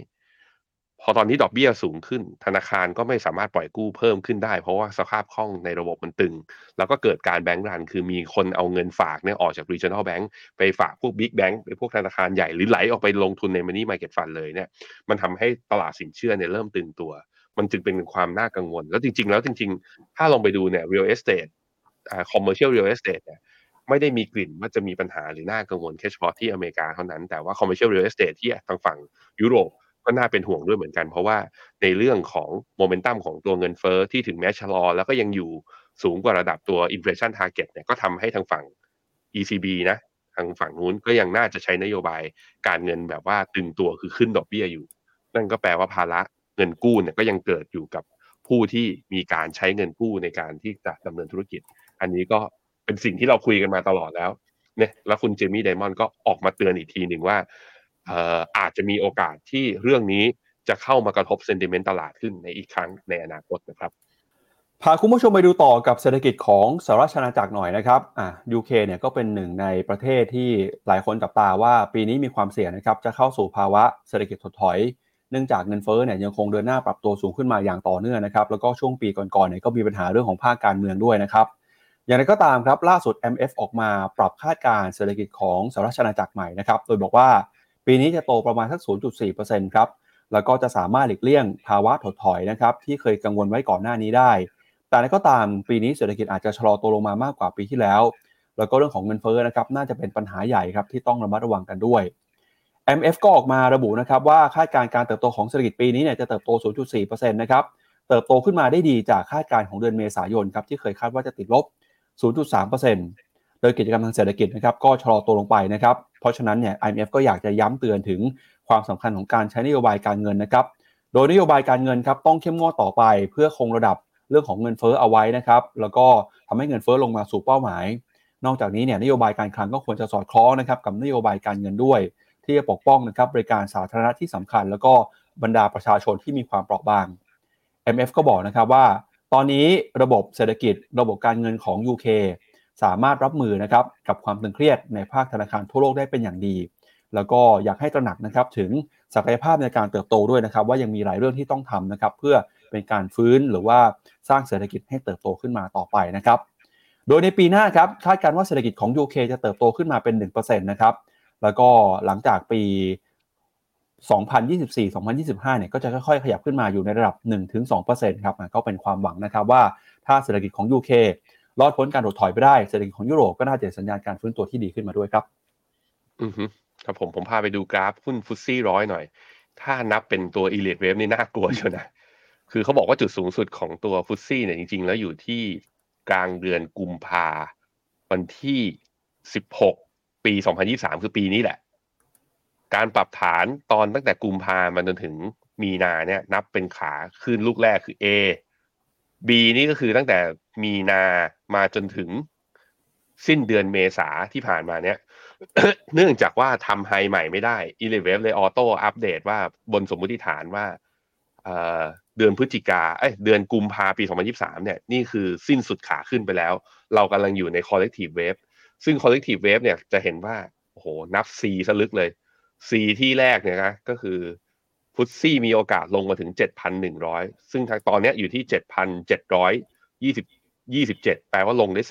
พอตอนนี้ดอกเบี้ยสูงขึ้น ธนาคารก็ไม่สามารถปล่อยกู้เพิ่มขึ้นได้ เพราะว่าสภาพคล่องในระบบมันตึง แล้วก็เกิดการแบงก์รัน คือมีคนเอาเงินฝากเนี่ยออกจาก regional bank ไปฝากพวก big bank ไปพวกธนาคารใหญ่หรือไหลออกไปลงทุนใน money market fund เลยเนี่ย มันทำให้ตลาดสินเชื่อเนี่ยเริ่มตึงตัว มันจึงเป็นความน่ากังวล แล้วจริง ๆ แล้วจริง ๆ ถ้าลองไปดูเนี่ย real estate อ่า commercial real estate เนี่ย ไม่ได้มีกลิ่นว่าจะมีปัญหาหรือน่ากังวลแค่เฉพาะที่อเมริกาเท่านั้น แต่ว่า commercial real estate ที่ทางฝั่งยุโรปก็น่าเป็นห่วงด้วยเหมือนกัน เพราะว่าในเรื่องของโมเมนตัมของตัวเงินเฟอ้อที่ถึงแม้ชะลอ แล้วก็ยังอยู่สูงกว่าระดับตัว inflation target เนี่ยก็ทำให้ทางฝั่ง ECB นะทางฝั่งนู้นก็ยังน่าจะใช้นโยบายการเงินแบบว่าตึงตัวคือขึ้นดอกเบี้ยอยู่ นั่นก็แปลว่าภาระเงินกู้เนี่ยก็ยังเกิดอยู่กับผู้ที่มีการใช้เงินกู้ในการที่จะดำเนินธุรกิจ อันนี้ก็ เป็นสิ่งที่เราคุยกันมาตลอดแล้วเนี่ยแล้วคุณเจมี่ไดมอนด์ก็ออกมาเตือนอีกทีหนึ่งว่าเอ่ออาจจะมีโอกาสที่เรื่องนี้จะเข้ามากระทบเซนติเมนต์ตลาดขึ้นในอีกครั้งในอนาคตนะครับพาคุณผู้ชมไปดูต่อกับเศรษฐกิจของสหรัฐอาณาจักรหน่อยนะครับอ่า UK เนี่ยก็เป็นหนึ่งในประเทศที่หลายคนจับตาว่าปีนี้มีความเสี่ยงนะครับจะเข้าสู่ภาวะเศรษฐกิจถดถอย เนื่องจากเงินเฟ้อเนี่ยยังคงเดินหน้าปรับตัวสูงขึ้นมาอย่างต่อเนื่องนะครับแล้วก็ช่วงปีก่อนๆเนี่ยก็มีปัญหาเรื่องของภาคการเมืองด้วยนะครับ อย่างไรก็ตามครับล่าสุด MF ออกมาปรับคาดการเศรษฐกิจของสหรัฐอาณาจักรใหม่นะครับโดยบอกว่าปีนี้จะโตประมาณสัก 0.4%ครับแล้วก็จะสามารถหลีกเลี่ยงภาวะถดถอยนะครับที่เคยกังวลไว้ก่อนหน้านี้ได้ แต่ก็ตามปีนี้เศรษฐกิจอาจจะชะลอตัวลงมามากกว่าปีที่แล้ว แล้วก็เรื่องของเงินเฟ้อนะครับน่าจะเป็นปัญหาใหญ่ครับที่ต้องระมัดระวังกันด้วย MF ก็ออกมาระบุนะครับว่าคาดการณ์การเติบโตของเศรษฐกิจปีนี้เนี่ยจะเติบโต 0.4%นะครับเติบโตขึ้นมาได้ดีจากคาดการณ์ของเดือนเมษายนครับที่เคยคาดว่าจะติดลบ 0.3%โดยกิจกรรมทางเศรษฐกิจนะครับก็ชะลอตัวลงไปนะครับ เพราะฉะนั้นเนี่ย IMF ก็อยากจะย้ำเตือนถึงความสำคัญของการใช้นโยบายการเงินนะครับ โดยนโยบายการเงินครับต้องเข้มงวดต่อไป เพื่อคงระดับเรื่องของเงินเฟ้อเอาไว้นะครับ แล้วก็ทำให้เงินเฟ้อลงมาสู่เป้าหมาย นอกจากนี้เนี่ยนโยบายการคลังก็ควรจะสอดคล้องนะครับกับนโยบายการเงินด้วย ที่จะปกป้องนะครับบริการสาธารณะที่สำคัญ แล้วก็บรรดาประชาชนที่มีความเปราะบาง MF ก็บอกนะครับว่า ตอนนี้ระบบเศรษฐกิจระบบการเงินของ UK สามารถรับมือนะครับกับความตึงเครียดในภาคธนาคารทั่วโลกได้เป็นอย่างดี แล้วก็อยากให้ตระหนักนะครับถึงศักยภาพในการเติบโตด้วยนะครับ ว่ายังมีหลายเรื่องที่ต้องทำนะครับ เพื่อเป็นการฟื้นหรือว่าสร้างเศรษฐกิจให้เติบโตขึ้นมาต่อไปนะครับ โดยในปีหน้าครับคาดการณ์ว่าเศรษฐกิจของ UK จะเติบโตขึ้นมาเป็น 1%นะครับแล้วก็หลังจากปี 2024-2025 เนี่ยก็จะค่อยๆ ขยับขึ้นมาอยู่ในระดับ 1-2%ครับก็เป็นความหวังนะครับว่าถ้าเศรษฐกิจของ UK รอดพ้นการถดถอยไปได้เศรษฐกิจของยุโรปก็น่าจะสัญญาณการฟื้นตัวที่ดีขึ้นมาด้วยครับ อือฮึครับผมผมพาไปดูกราฟหุ้นฟุตซี่ร้อยหน่อย ถ้านับเป็นตัวอีเลดเวฟนี่น่ากลัวเชียวนะ คือเขาบอกว่าจุดสูงสุดของตัวฟุตซี่เนี่ยจริง ๆ แล้วอยู่ที่กลางเดือนกุมภาวันที่ 16 ปี 2023 คือปีนี้แหละ การปรับฐานตอนตั้งแต่กุมภามาจนถึงมีนาเนี่ยนับเป็นขาขึ้นลูกแรกคือ A B นี่ก็คือตั้งแต่มีนามาจนถึงสิ้นเดือนเมษาที่ผ่านมาเนี่ยเนื่องจากว่าทำไฮใหม่ไม่ได้ e l e v e เลยออโต้อัปเดตว่าบนสมมุติฐานว่าเดือนพฤศจิกาเอ้ยเดือนกุมภาปี 2023 เนี่ย นี่คือสิ้นสุดขาขึ้นไปแล้ว เรากำลังอยู่ใน collective wave ซึ่ง collective wave เนี่ยจะเห็นว่า โอ้โห นับ C ซะลึกเลย C ที่แรกเนี่ยนะก็คือฟุตซี่มีโอกาสลงมาถึง 7,100 ซึ่งทางตอนนี้อยู่ที่ 7,720 27 แปลว่าลงได้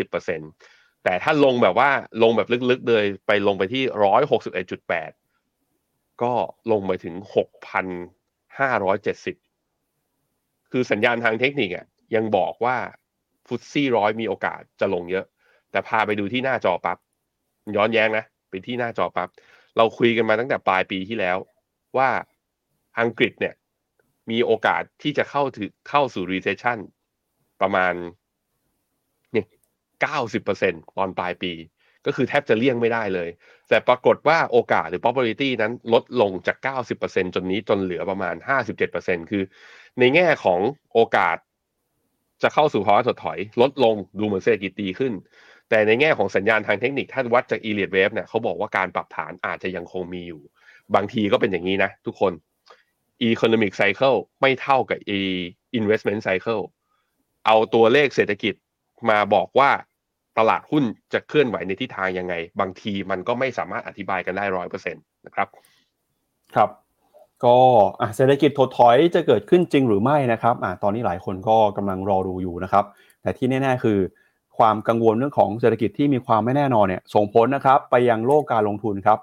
10%แต่ถ้าลงแบบว่าลงแบบลึกๆเลยไปลงไปที่ 161.8 ก็ลงไปถึง 6,570 คือสัญญาณทางเทคนิคอะยังบอกว่าฟุตซี่ร้อยมีโอกาสจะลงเยอะ แต่พาไปดูที่หน้าจอปับ๊บย้อนแย้งนะ ไปที่หน้าจอปับ๊บ เราคุยกันมาตั้งแต่ปลายปีที่แล้ว ว่าอังกฤษเนี่ย มีโอกาสที่จะเข้าถึงเข้าสู่ recession ประมาณเนี่ยเก้าสิบเปอร์เซ็นตอนปลายปี ก็คือแทบจะเลี่ยงไม่ได้เลย แต่ปรากฏว่าโอกาสหรือ probability นั้นลดลงจาก 90%จนนี้จนเหลือประมาณ 57%คือ ในแง่ของโอกาสจะเข้าสู่ภาวะถดถอย ลดลงดูเหมือนเศรษฐกิจดีขึ้น แต่ในแง่ของสัญญาณทางเทคนิคถ้าวัดจาก e l i o t wave เนี่ยเขาบอกว่าการปรับฐานอาจจะยังคงมีอยู่ บางทีก็เป็นอย่างนี้นะทุกคน economic cycle ไม่เท่ากับ e investment cycle เอาตัวเลขเศรษฐกิจมาบอกว่าตลาดหุ้นจะเคลื่อนไหวในทิศทางยังไง บางทีมันก็ไม่สามารถอธิบายกันได้ร้อยเปอร์เซ็นต์นะครับ ครับ ก็เศรษฐกิจถดถอยจะเกิดขึ้นจริงหรือไม่นะครับอตอนนี้หลายคนก็กำลังรอดูอยู่นะครับ แต่ที่แน่ ๆ คือ ความกังวลเรื่องของเศรษฐกิจที่มีความไม่แน่นอนเนี่ยส่งผลนะครับไปยังโลกการลงทุนครับ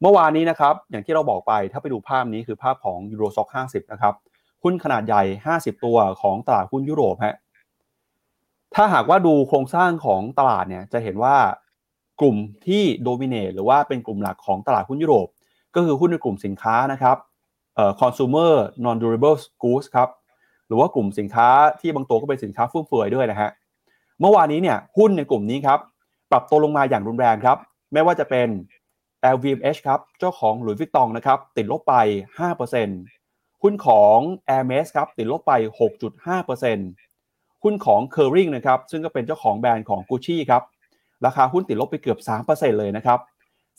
เมื่อวานนี้นะครับอย่างที่เราบอกไปถ้าไปดูภาพนี้คือภาพของยูโรซ็อก50นะครับหุ้นขนาดใหญ่ 50 ตัวของตลาดหุ้นยุโรปฮะถ้าหากว่าดูโครงสร้างของตลาดเนี่ยจะเห็นว่ากลุ่มที่โดมิเนตหรือว่าเป็นกลุ่มหลักของตลาดหุ้นยุโรป ก็คือหุ้นในกลุ่มสินค้านะครับเอ่อ consumer non durable goods ครับหรือว่ากลุ่มสินค้าที่บางตัวก็เป็นสินค้าฟุ่มเฟือยด้วยนะฮะ เมื่อวานนี้เนี่ยหุ้นในกลุ่มนี้ครับปรับตัวลงมาอย่างรุนแรงครับ ไม่ว่าจะเป็น LVMH ครับเจ้าของหลุยส์วิตตองนะครับติดลบไป 5%หุ้นของ Hermes ครับติดลบไป 6.5%หุ้นของ c u r r i n g นะครับซึ่งก็เป็นเจ้าของแบรนด์ของ Gucci ครับราคาหุ้นติดลบไปเกือบ 3%เลยนะครับ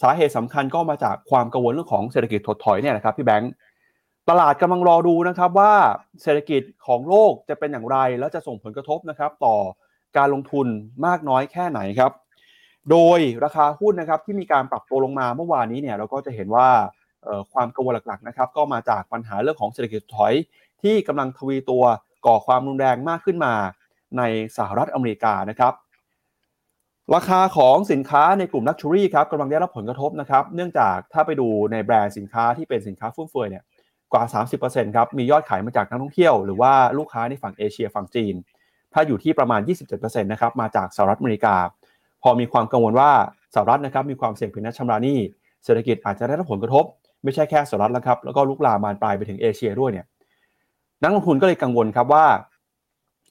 สาเหตุสำคัญก็มาจากความกังวลเรื่องของเศรษฐกิจถดถอยเนี่ยนะครับพี่แบงค์ตลาดกำลังรอดูนะครับว่าเศรษฐกิจของโลกจะเป็นอย่างไร แล้วจะส่งผลกระทบนะครับต่อ การลงทุนมากน้อยแค่ไหนครับ โดยราคาหุ้นนะครับที่มีการปรับตัวลงมาเมื่อวานนี้เนี่ยเราก็จะเห็นว่าความกังวลหลักๆนะครับก็มาจากปัญหาเรื่องของเศรษฐกิจถอย ที่กำลังทวีตัวก่อความรุนแรงมากขึ้นมาในสหรัฐอเมริกานะครับ ราคาของสินค้าในกลุ่มลักชัวรี่ครับกำลังได้รับผลกระทบนะครับ เนื่องจากถ้าไปดูในแบรนด์สินค้าที่เป็นสินค้าฟุ่มเฟือยเนี่ยกว่า 30%ครับมียอดขายมาจากนักท่องเที่ยว หรือว่าลูกค้าในฝั่งเอเชียฝั่งจีน ถ้าอยู่ที่ประมาณ 27%นะครับมาจากสหรัฐอเมริกา พอมีความกังวลว่าสหรัฐนะครับมีความเสี่ยงผิดนัดชำระหนี้เศรษฐกิจอาจจะได้รับผลกระทบ ไม่ใช่แค่สหรัฐแล้วครับแล้วก็ลุกลามบานปลายไปถึงเอเชียด้วยเนี่ยนักลงทุนก็เลยกังวลครับว่า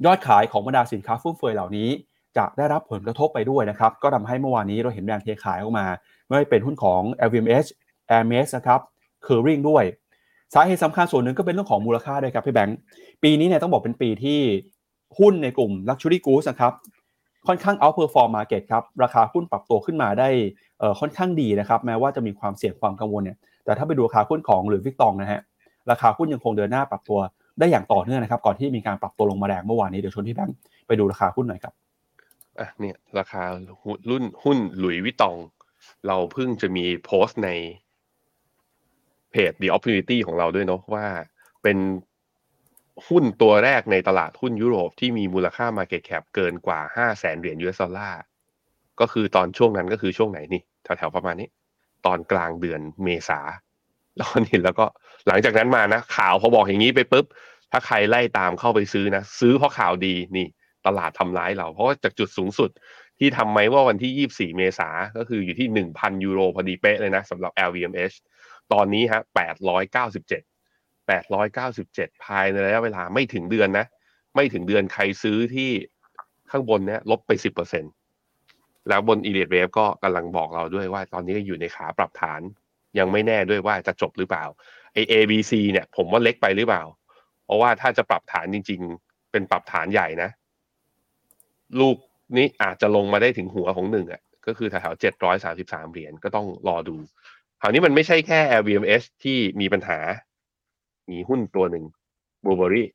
ยอดขายของบรรดาสินค้าฟุ่มเฟือยเหล่านี้ จะได้รับผลกระทบไปด้วยนะครับก็ทำให้เมื่อวานนี้เราเห็นแรงเทขายออกมา ไม่ว่าเป็นหุ้นของ LVMH Hermes นะครับ c u r r i n g ด้วย สาเหตุสำคัญส่วนหนึ่งก็เป็นเรื่องของมูลค่าด้วยครับพี่แบงค์ปีนี้เนี่ยต้องบอกเป็นปีที่ หุ้นในกลุ่ม Luxury Goods นะครับค่อนข้าง outperform market ครับราคาหุ้นปรับตัวขึ้นมาได้ค่อนข้างดีนะครับแม้ว่าจะมีความเสี่ยงความกังวลเนี่ยแต่ถ้าไปดูราคาหุ้นของหรือวิกตองนะฮะราคาหุ้นยังคงเดินหน้าปรับตัวได้อย่างต่อเนื่องนะครับก่อนที่มีการปรับตัวลงมาแรงเมื่อวานนี้เดี๋ยวชวนที่แบงค์ไปดูราคาหุ้นหน่อยครับอะเนี่ยราคารุ่นหุ้นหลุยวิตอง เราเพิ่งจะมีโพสต์ในเพจ The Opportunity ของเราด้วยเนาะว่าเป็น หุ้นตัวแรกในตลาดหุ้นยุโรปที่มีมูลค่า Market Cap เกินกว่า 5 0 0แสนเหรียญ US ดอลลาร์ก็คือตอนช่วงนั้นก็คือช่วงไหนนี่แถวๆประมาณนี้ ตอนกลางเดือนเมษาแล้วนี่แล้วก็หลังจากนั้นมานะ ข่าวพอบอกอย่างนี้ไปปุ๊บ ถ้าใครไล่ตามเข้าไปซื้อนะ ซื้อเพราะข่าวดีนี่ ตลาดทำร้ายเรา เพราะจากจุดสูงสุดที่ทำไหมว่าวันที่ 24 เมษาก็คืออยู่ที่ 1,000 ยูโรพอดีเป๊ะเลยนะสำหรับ LVMH ตอนนี้ฮะ897 897 ภายในระยะเวลาไม่ถึงเดือนนะ ไม่ถึงเดือนใครซื้อที่ข้างบนเนี้ยลบไป 10%แล้วบน e l i t Wave ก็กำลังบอกเราด้วยว่าตอนนี้อยู่ในขาปรับฐาน ยังไม่แน่ด้วยว่าจะจบหรือเปล่าไอ ABC เนี่ยผมว่าเล็กไปหรือเปล่า เพราะว่าถ้าจะปรับฐานจริง ๆ เป็นปรับฐานใหญ่นะ ลูกนี้อาจจะลงมาได้ถึงหัวของหนึ่งอะก็คือแถวๆเจ็ดร้อยสาสิบสามเหรียญก็ต้องรอดูคราวนี้มันไม่ใช่แค่ LVMH ที่มีปัญหา มีหุ้นตัวหนึ่งบูเบอรี่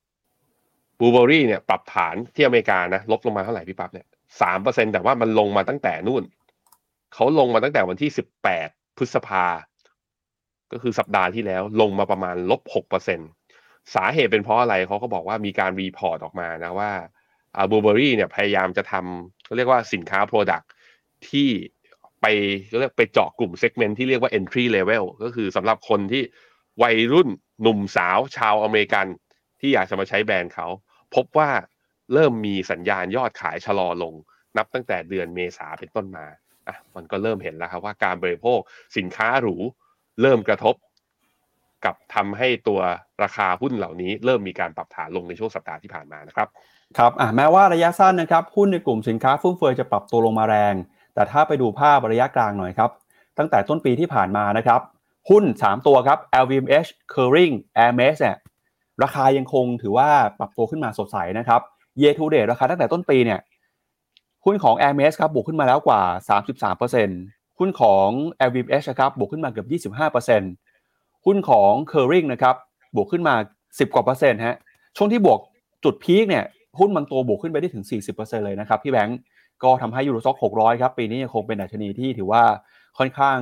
บูเบอรี่เนี่ยปรับฐานที่อเมริกานะลบลงมาเท่าไหร่พี่ปั๊บเนี่ยสามเปอร์เซ็นแต่ว่ามันลงมาตั้งแต่นู่น เขาลงมาตั้งแต่วันที่สิบแปดพฤษภา ก็คือสัปดาห์ที่แล้วลงมาประมาณลบหกเปอร์เซ็นสาเหตุเป็นเพราะอะไรเขาก็บอกว่ามีการ report ออกมานะว่า Burberry เนี่ยพยายามจะทำเขาเรียกว่าสินค้า Product ที่ไปเรียกไปเจาะกลุ่ม segment ที่เรียกว่า entry level ก็คือสำหรับคนที่ วัยรุ่นหนุ่มสาวชาวอเมริกัน ที่อยากจะมาใช้แบรนด์เขา พบว่าเริ่มมีสัญญาณยอดขายชะลอลง นับตั้งแต่เดือนเมษาเป็นต้นมาอะมันก็เริ่มเห็นแล้วครับว่าการบริโภคสินค้าหรูเริ่มกระทบ กับทำให้ตัวราคาหุ้นเหล่านี้ เริ่มมีการปรับฐานลงในช่วงสัปดาห์ที่ผ่านมานะครับครับอะแม้ว่าระยะสั้นนะครับหุ้นในกลุ่มสินค้าฟุ่มเฟือยจะปรับตัวลงมาแรง แต่ถ้าไปดูภาพระยะกลางหน่อยครับ ตั้งแต่ต้นปีที่ผ่านมานะครับ หุ้น 3 ตัวครับ LVMH Kering Hermes เนี่ยราคายังคงถือว่าปรับตัวขึ้นมาสดใสนะครับ Year to date ราคาตั้งแต่ต้นปีเนี่ยหุ้นของ Hermes ครับบวกขึ้นมาแล้วกว่า 33%หุ้นของ LVMH นะครับบวกขึ้นมาเกือบ 25%หุ้นของ Kering นะครับบวกขึ้นมา 10 กว่าเปอร์เซ็นต์ฮะช่วงที่บวกจุดพีคเนี่ยหุ้นบางตัวบวกขึ้นไปได้ถึง 40%เลยนะครับพี่แบงก์ก็ทำให้ยูโรซ็อก600 ครับ ปีนี้ยังคงเป็นดัชนีที่ถือว่า ค่อนข้าง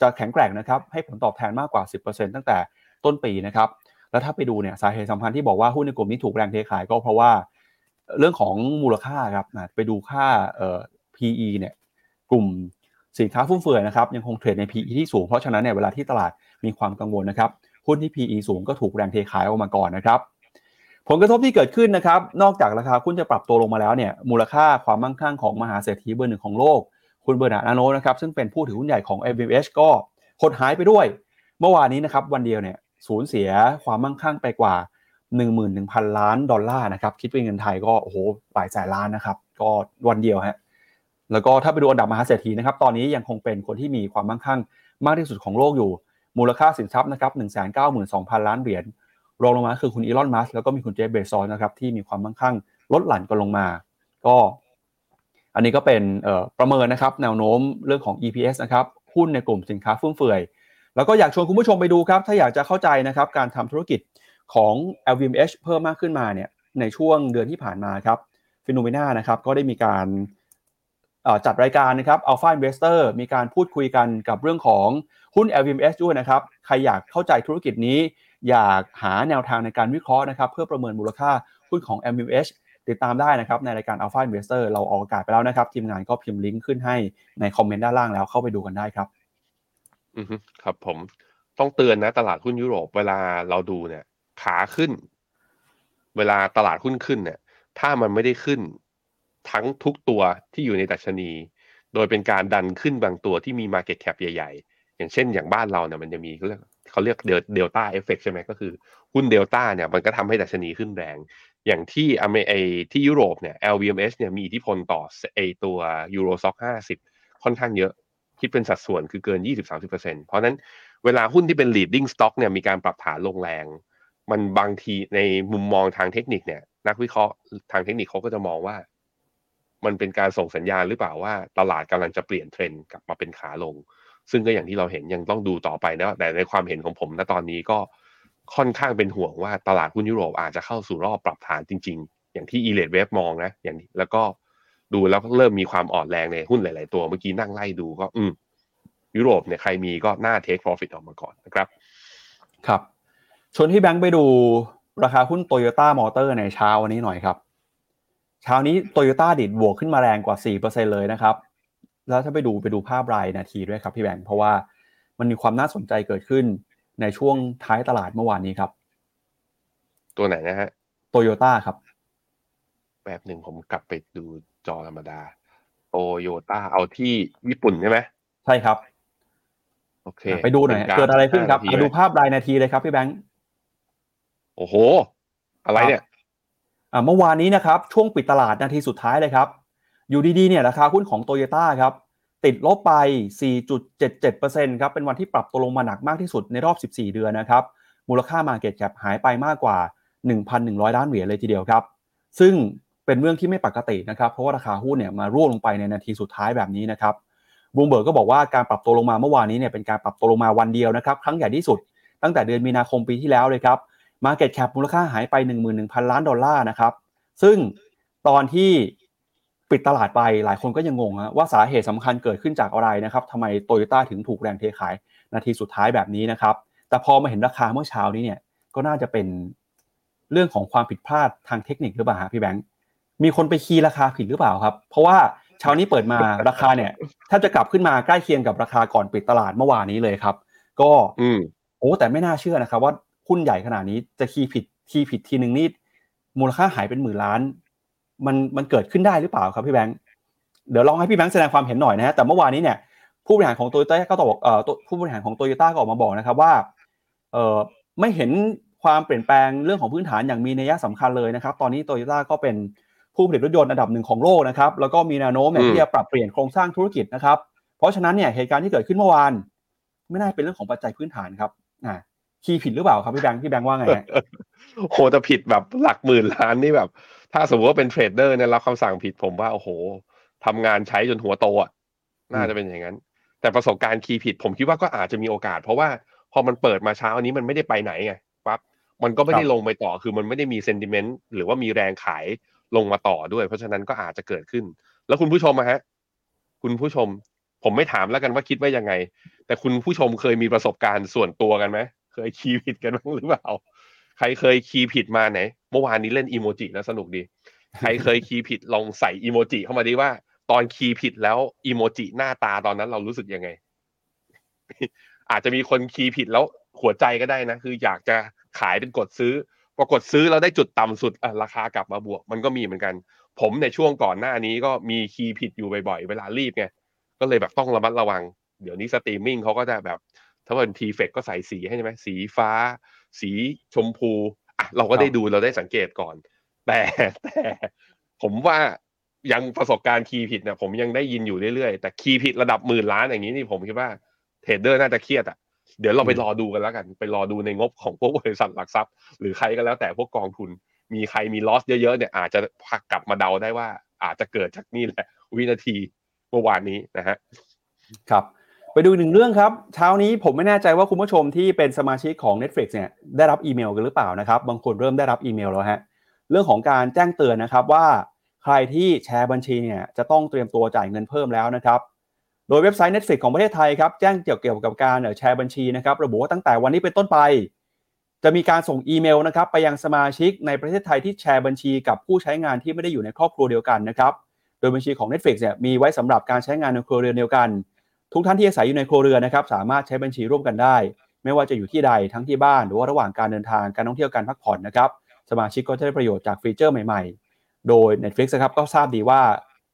จะแข็งแกร่งนะครับให้ผลตอบแทนมากกว่า 10%ตั้งแต่ต้นปีนะครับแล้วถ้าไปดูเนี่ยสาเหตุสำคัญที่บอกว่าหุ้นในกลุ่มนี้ถูกแรงเทขายก็เพราะว่าเรื่องของมูลค่าครับไปดูค่าเอ่อ PE เนี่ยกลุ่มสินค้าฟุ่มเฟือยนะครับยังคงเทรดใน PE ที่สูงเพราะฉะนั้นเนี่ยเวลาที่ตลาดมีความกังวลนะครับหุ้นที่ PE สูงก็ถูกแรงเทขายออกมาก่อนนะครับผลกระทบที่เกิดขึ้นนะครับนอกจากราคาหุ้นจะปรับตัวลงมาแล้วเนี่ยมูลค่าความมั่งคั่งของมหาเศรษฐีเบอร์หนึ่งของโลก คุณเบอร์นาร์ดอาร์โนลต์นะครับซึ่งเป็นผู้ถือหุ้นใหญ่ของ LVMH ก็หดหายไปด้วย เมื่อวานนี้นะครับวันเดียวเนี่ยสูญเสียความมั่งคั่งไปกว่า 11,000 ล้านดอลลาร์นะครับคิดเป็นเงินไทยก็โอ้โหหลายแสนล้านนะครับก็วันเดียวฮะแล้วก็ถ้าไปดูอันดับมหาเศรษฐีนะครับตอนนี้ยังคงเป็นคนที่มีความมั่งคั่งมากที่สุดของโลกอยู่ มูลค่าสินทรัพย์นะครับ192,000 ล้านเหรียญรองลงมาคือคุณอีลอนมัสแล้วก็มีคุณเจฟเบซอนนะครับที่มีความมั่งคั่งลดหลั่นกันลงมา ก็ อันนี้ก็เป็นประเมินนะครับแนวโน้มเรื่องของ EPS นะครับหุ้นในกลุ่มสินค้าฟุ่มเฟือย แล้วก็อยากชวนคุณผู้ชมไปดูครับ ถ้าอยากจะเข้าใจนะครับการทำธุรกิจของ LVMH เพิ่มมากขึ้นมาเนี่ยในช่วงเดือนที่ผ่านมาครับฟิโนเมนานะครับก็ได้มีการจัดรายการนะครับ Alpha Investor มีการพูดคุยกันกับเรื่องของหุ้น LVMH ด้วยนะครับ ใครอยากเข้าใจธุรกิจนี้ อยากหาแนวทางในการวิเคราะห์นะครับ เพื่อประเมินมูลค่าหุ้นของ LVMH ติดตามได้นะครับในรายการ Alpha Investor เราออกอากาศไปแล้วนะครับ ทีมงานก็พิมพ์ลิงก์ขึ้นให้ในคอมเมนต์ด้านล่างแล้วเข้าไปดูกันได้ครับ อือครับผมต้องเตือนนะตลาดหุ้นยุโรปเวลาเราดูเนี่ยขาขึ้น เวลาตลาดหุ้นขึ้นเนี่ย ถ้ามันไม่ได้ขึ้นทั้งทุกตัวที่อยู่ในดัชนี โดยเป็นการดันขึ้นบางตัวที่มี Market Cap ใหญ่ ๆ อย่างเช่นอย่างบ้านเราเนี่ยมันจะมีเขาเรียกเขาเรียก Delta effect ใช่ไหมก็คือ หุ้นเดลต้าเนี่ยมันก็ทำให้ดัชนีขึ้นแรง อย่างที่อเมริที่ยุโรปเนี่ย LVMH เนี่ยมีอิทธิพลต่อไอตัวยูโรซ็อกห้าสิบค่อนข้างเยอะคิดเป็นสัดส่วนคือเกิน 20-30%เพราะนั้นเวลาหุ้นที่เป็น leading stock เนี่ยมีการปรับฐานลงแรง มันบางทีในมุมมองทางเทคนิคเนี่ย นักวิเคราะห์ทางเทคนิคเขาก็จะมองว่า มันเป็นการส่งสัญญาณหรือเปล่าว่า ตลาดกำลังจะเปลี่ยนเทรนด์กลับมาเป็นขาลง ซึ่งก็อย่างที่เราเห็นยังต้องดูต่อไปนะแต่ในความเห็นของผมณตอนนี้ก็ ค่อนข้างเป็นห่วงว่าตลาดหุ้นยุโรปอาจจะเข้าสู่รอบปรับฐานจริง ๆ อย่างที่ Elliott Wave มองนะอย่างแล้วก็ดูแล้วเริ่มมีความอ่อนแรงในหุ้นหลาย ๆ ตัวเมื่อกี้นั่งไล่ดูก็ อืมยุโรปเนี่ยใครมีก็น่า take profit ออกมาก่อนนะครับ ครับชวนพี่แบงค์ไปดูราคาหุ้นโตโยต้ามอเตอร์ในเช้าวันนี้หน่อยครับ เช้านี้โตโยต้าดิดบวกขึ้นมาแรงกว่า 4%เลยนะครับ แล้วถ้าไปดูไปดูภาพรายนาทีด้วยครับพี่แบงค์เพราะว่ามันมีความน่าสนใจเกิดขึ้น ในช่วงท้ายตลาดเมื่อวานนี้ครับ ตัวไหนนะฮะโตโยต้าครับ แบบหนึ่งผมกลับไปดูจอธรรมดาโตโยต้าเอาที่ญี่ปุ่นใช่ไหมใช่ครับ โอเค ไปดูหน่อยเกิดอะไรขึ้นครับมาดูภาพรายนาทีเลยครับพี่แบงค์โอ้โห อะไรเนี่ยเมื่อวานนี้นะครับ ช่วงปิดตลาดนาทีสุดท้ายเลยครับ อยู่ดีๆเนี่ยราคาหุ้นของโตโยต้าครับ ติดลบไป 4.77%ครับ เป็นวันที่ปรับตัวลงมาหนักมากที่สุดในรอบ 14 เดือนนะครับ มูลค่า Market Cap หายไปมากกว่า 1,100 ล้านเหรียญเลยทีเดียวครับ ซึ่งเป็นเรื่องที่ไม่ปกตินะครับ เพราะว่าราคาหุ้นเนี่ยมาร่วงลงไปในนาทีสุดท้ายแบบนี้นะครับบูมเบิร์กก็บอกว่าการปรับตัวลงมาเมื่อวานนี้เนี่ยเป็นการปรับตัวลงมาวันเดียวนะครับ ครั้งใหญ่ที่สุด ตั้งแต่เดือนมีนาคมปีที่แล้วเลยครับ Market Cap มูลค่าหายไป 11,000 ล้านดอลลาร์นะครับ ซึ่งตอนที่ ปิดตลาดไปหลายคนก็ยังงงว่าสาเหตุสำคัญเกิดขึ้นจากอะไรนะครับทำไมโตโยต้าถึงถูกแรงเทขายนาทีสุดท้ายแบบนี้นะครับ แต่พอมาเห็นราคาเมื่อเช้านี้เนี่ยก็น่าจะเป็นเรื่องของความผิดพลาดทางเทคนิคหรือเปล่าพี่แบงค์มีคนไปคีย์ราคาผิดหรือเปล่าครับ เพราะว่าเช้านี้เปิดมาราคาเนี่ยถ้าจะกลับขึ้นมาใกล้เคียงกับราคาก่อนปิดตลาดเมื่อวานนี้เลยครับ ก็โอ้แต่ไม่น่าเชื่อนะครับ ว่าหุ้นใหญ่ขนาดนี้จะคีย์ผิดคีย์ผิดทีหนึ่งนี่มูลค่าหายเป็นหมื่นล้าน มันมันเกิดขึ้นได้หรือเปล่าครับพี่แบงค์เดี๋ยวลองให้พี่แบงค์แสดงความเห็นหน่อยนะฮะแต่เมื่อวานนี้เนี่ยผู้บริหารของโตโยต้าก็ตอบเอ่อผู้บริหารของโตโยต้าก็ออกมาบอกนะครับว่าเอ่อไม่เห็นความเปลี่ยนแปลงเรื่องของพื้นฐานอย่างมีนัยสำคัญเลยนะครับ ตอนนี้โตโยต้าก็เป็นผู้ผลิตรถยนต์อันดับหนึ่งของโลกนะครับแล้วก็มีแนวโน้มเนี่ยอืมที่จะปรับเปลี่ยนโครงสร้างธุรกิจนะครับ เพราะฉะนั้นเนี่ยเหตุการณ์ที่เกิดขึ้นเมื่อวาน ไม่น่าเป็นเรื่องของปัจจัยพื้นฐานครับอ่า key ผิดหรือเปล่าครับพี่แบงค์พี่แบงค์ว่าไงฮะโหแต่ผิดแบบหลักหมื่นล้านนี่แบบ ถ้าสมมติว่าเป็น trader เนี่ยรับคำสั่งผิดผมว่า โอ้โหทำงานใช้จนหัวโตอะน่าจะเป็นอย่างนั้น แต่ประสบการณ์ key ผิด ผมคิดว่าก็อาจจะมีโอกาส เพราะว่าพอมันเปิดมาเช้านี้มันไม่ได้ไปไหนไงปั๊บมันก็ไม่ได้ครับลงไปต่อคือมันไม่ได้มี sentiment หรือว่ามีแรงขายลงมาต่อด้วย เพราะฉะนั้นก็อาจจะเกิดขึ้น แล้วคุณผู้ชมอะฮะ คุณผู้ชม ผมไม่ถามแล้วกันว่าคิดว่ายังไง แต่คุณผู้ชมเคยมีประสบการณ์ส่วนตัวกันไหมเคยคีย์ผิดกันบ้างหรือเปล่าใครเคยคีย์ผิดมาไหน เมื่อวานนี้เล่นอีโมจิแล้วสนุกดี ใครเคยคีย์ผิดลองใส่อีโมจิเข้ามาดีว่า ตอนคีย์ผิดแล้วอีโมจิหน้าตาตอนนั้นเรารู้สึกยังไง อาจจะมีคนคีย์ผิดแล้วหัวใจก็ได้นะ คืออยากจะขายเป็นกดซื้อพอกดซื้อแล้วได้จุดต่ำสุดราคากลับมาบวก มันก็มีเหมือนกัน ผมในช่วงก่อนหน้านี้ก็มี key ผิดอยู่บ่อยๆ เวลารีบไงก็เลยแบบต้องระมัดระวัง เดี๋ยวนี้สตรีมมิ่งเขาก็จะแบบ ถ้าเป็น TFEX ก็ใส่สีให้ใช่ไหมสีฟ้า สีชมพู อะเราก็ได้ดูเราได้สังเกตก่อน แต่แต่ผมว่ายังประสบการณ์ key ผิดเนี่ยผมยังได้ยินอยู่เรื่อยๆ แต่ key ผิดระดับหมื่นล้านอย่างนี้นี่ผมคิดว่า trader น่าจะเครียดอะเดี๋ยวเราไปรอดูกันแล้วกัน ไปรอดูในงบของพวกบริษัทหลักทรัพย์ หรือใครก็แล้วแต่พวกกองทุน มีใครมีลอสเยอะๆเนี่ยอาจจะพักกลับมาเดาได้ว่า อาจจะเกิดจากนี่แหละ วินาทีเมื่อวานนี้นะฮะครับ ไปดูอีกหนึ่งเรื่องครับ เช้านี้ผมไม่แน่ใจว่าคุณผู้ชมที่เป็นสมาชิกของ Netflix เนี่ยได้รับอีเมลกันหรือเปล่านะครับ บางคนเริ่มได้รับอีเมลแล้วฮะเรื่องของการแจ้งเตือนนะครับว่าใครที่แชร์บัญชีเนี่ยจะต้องเตรียมตัวจ่ายเงินเพิ่มแล้วนะครับ โดยเว็บไซต์ Netflix ของประเทศไทยครับแจ้งเกี่ยวเกี่ยวกับการแชร์บัญชีนะครับระบุว่าตั้งแต่วันนี้เป็นต้นไป จะมีการส่งอีเมลนะครับไปยังสมาชิกในประเทศไทยที่แชร์บัญชี กับผู้ใช้งานที่ไม่ได้อยู่ในครอบครัวเดียวกันนะครับโดยบัญชีของ Netflix เนี่ยมีไว้สำหรับการใช้งานในครัวเรือนเดียวกัน ทุกท่านที่อาศัยอยู่ในครัวเรือนนะครับสามารถใช้บัญชีร่วมกันได้ ไม่ว่าจะอยู่ที่ใดทั้งที่บ้านหรือว่าระหว่างการเดินทางการท่องเที่ยวการพักผ่อนนะครับสมาชิกก็จะได้ประโยชน์จากฟีเจอร์ใหม่ๆ โดย Netflix นะครับก็ทราบดีว่า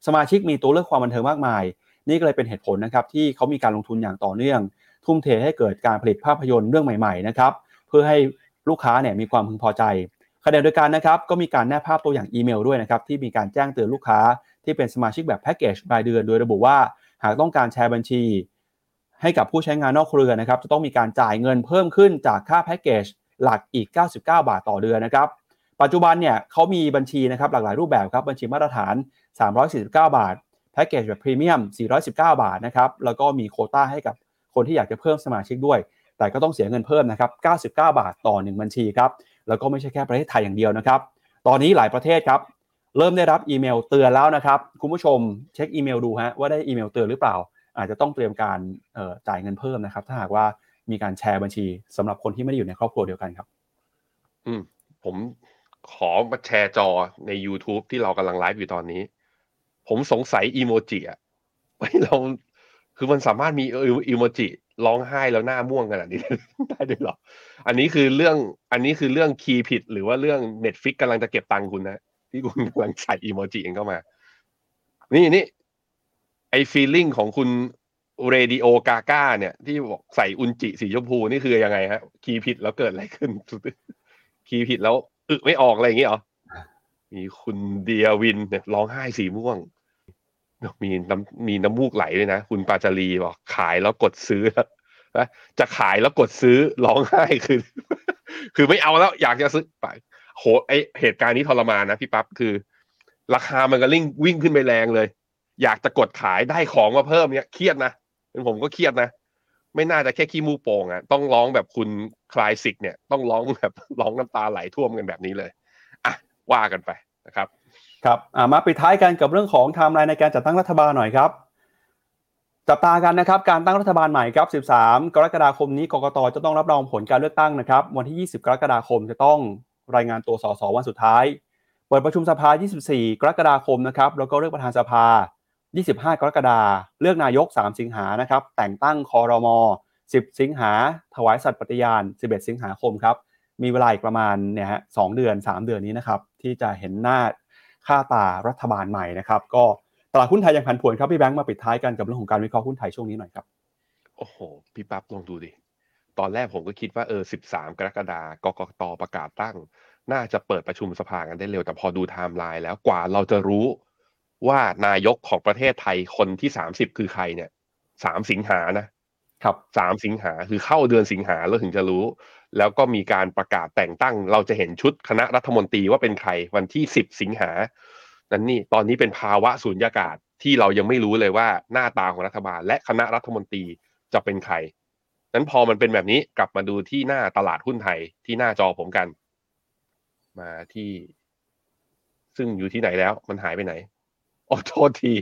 สมาชิกมีตัวเลือกความบันเทิงมากมาย นี่ก็เลยเป็นเหตุผลนะครับที่เขามีการลงทุนอย่างต่อเนื่อง ทุ่มเทให้เกิดการผลิตภาพยนตร์เรื่องใหม่ๆนะครับเพื่อให้ลูกค้าเนี่ยมีความพึงพอใจขณะเดียวกันนะครับก็มีการแนบภาพตัวอย่างอีเมลด้วยนะครับที่มีการแจ้งเตือนลูกค้าที่เป็นสมาชิกแบบแพ็กเกจรายเดือน โดยระบุว่า หากต้องการแชร์บัญชี ให้กับผู้ใช้งานนอกเครือนะครับ จะต้องมีการจ่ายเงินเพิ่มขึ้นจากค่าแพ็กเกจหลักอีก 99 บาทต่อเดือนนะครับ ปัจจุบันเนี่ยเขามีบัญชีนะครับหลากหลายรูปแบบครับ บัญชีมาตรฐาน 349 บาท แพ็กเกจแบบพรีเมียม 419 บาทนะครับ แล้วก็มีโควตาให้กับคนที่อยากจะเพิ่มสมาชิกด้วย แต่ก็ต้องเสียเงินเพิ่มนะครับ 99 บาทต่อ 1 บัญชีครับ แล้วก็ไม่ใช่แค่ประเทศไทยอย่างเดียวนะครับ ตอนนี้หลายประเทศครับ เริ่มได้รับอีเมลเตือนแล้วนะครับ คุณผู้ชมเช็คอีเมลดูฮะว่าได้อีเมลเตือนหรือเปล่า อาจจะต้องเตรียมการจ่ายเงินเพิ่มนะครับ ถ้าหากว่ามีการแชร์บัญชีสำหรับคนที่ไม่ได้อยู่ในครอบครัวเดียวกันครับ อืมผมขอมาแชร์จอใน YouTube ที่เรากำลังไลฟ์อยู่ตอนนี้ ผมสงสัยอีโมจิอะไว้เราคือมันสามารถมีอีโมจิร้องไห้แล้วหน้าม่วงขนาดนี้ได้ด้วยเหรอ อันนี้คือเรื่องอันนี้คือเรื่องคีย์ผิดหรือว่าเรื่อง Netflix กำลังจะเก็บตังค์คุณนะ ที่คุณกำลังใส่อีโมจิเองเข้ามา นี่นี่ไอ feeling ของคุณเรดิโอกาก้าเนี่ย ที่บอกใส่อุนจิสีชมพูนี่คือยังไงฮะ คีย์ผิดแล้วเกิดอะไรขึ้น คีย์ผิดแล้วอึไม่ออกอะไรอย่างเงี้ยเหรอ มีคุณเดียวินเนี่ยร้องไห้สีม่วง มีน้ำมีน้ำมูกไหลด้วยนะ คุณปาจารีบอกขายแล้วกดซื้อนะจะขายแล้วกดซื้อร้องไห้คือ คือไม่เอาแล้วอยากจะซื้อไปโหไอเหตุการณ์นี้ทรมานนะพี่ปั๊บคือ ราคามันก็ลิ่งวิ่งขึ้นไปแรงเลย อยากจะกดขายได้ของมาเพิ่มเนี่ยเครียดนะเป็นผมก็เครียดนะไม่น่าจะแค่ขี้มูกโป่งอะ่ะต้องร้องแบบคุณคลายสิกเนี่ย ต้องร้องแบบร้องน้ำตาไหลท่วมกันแบบนี้เลยอะว่ากันไปนะครับ ครับอ่ามาปิดท้ายกันกับเรื่องของไทม์ไลน์ในการจัดตั้งรัฐบาลหน่อยครับ จับตากันนะครับการตั้งรัฐบาลใหม่ครับ 13 กรกฎาคมนี้กกตจะต้องรับรองผลการเลือกตั้งนะครับ วันที่ 20 กรกฎาคมจะต้องรายงานตัวสสวันสุดท้าย เปิดประชุมสภา 24 กรกฎาคมนะครับแล้วก็เลือกประธานสภา 25 กรกฎาเลือกนายก 3 สิงหานะครับ แต่งตั้งคอรมอ10 สิงหา ถวายสัตย์ปฏิญาณ 11 สิงหาคมครับ มีเวลาอีกประมาณเนี่ยฮะสเดือน 3 เดือนนี้นะครับ ที่จะเห็นหน้าค่าตารัฐบาลใหม่นะครับ ก็ ตลาดหุ้นไทยยังผันผวนครับพี่แบงค์มาปิดท้ายกันกับเรื่องของการวิเคราะห์หุ้นไทยช่วงนี้หน่อยครับโอ้โหพี่ปั๊บลองดูดิตอนแรกผมก็คิดว่าเออ 13 กรกฎาคมกกตประกาศตั้ง น่าจะเปิดประชุมสภากันได้เร็ว แต่พอดูไทม์ไลน์แล้วกว่าเราจะรู้ว่านายกของประเทศไทยคนที่สามสิบคือใครเนี่ยสามสิงหานะครับสามสิงหาคือเข้าเดือนสิงหาแล้วถึงจะรู้ แล้วก็มีการประกาศแต่งตั้ง เราจะเห็นชุดคณะรัฐมนตรีว่าเป็นใครวันที่สิบสิงหา นั่นนี่ตอนนี้เป็นภาวะสูญญากาศที่เรายังไม่รู้เลยว่าหน้าตาของรัฐบาล และคณะรัฐมนตรีจะเป็นใครนั้นพอมันเป็นแบบนี้กลับมาดูที่หน้าตลาดหุ้นไทยที่หน้าจอผมกัน มาที่ ซึ่งอยู่ที่ไหนแล้ว มันหายไปไหนอ๋อโทษที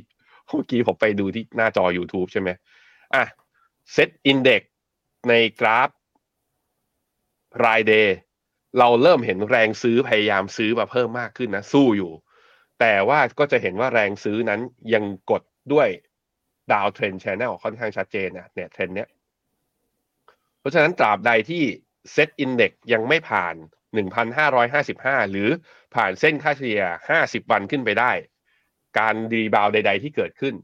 เมื่อกี้ผมไปดูที่หน้าจอ YouTube ใช่ไหมอะ SET Index ในกราฟราย day เราเริ่มเห็นแรงซื้อพยายามซื้อมาเพิ่มมากขึ้นนะ สู้อยู่ แต่ว่าก็จะเห็นว่าแรงซื้อนั้นยังกดด้วย downtrend channel ค่อนข้างชัดเจนนะเนี่ยเทรนเนี้ยเพราะฉะนั้นตราบใดที่ SET Index ยังไม่ผ่าน 1,555 หรือผ่านเส้นค่าเฉลี่ย 50 วันขึ้นไปได้ การ rebound ใด ๆ ที่เกิดขึ้น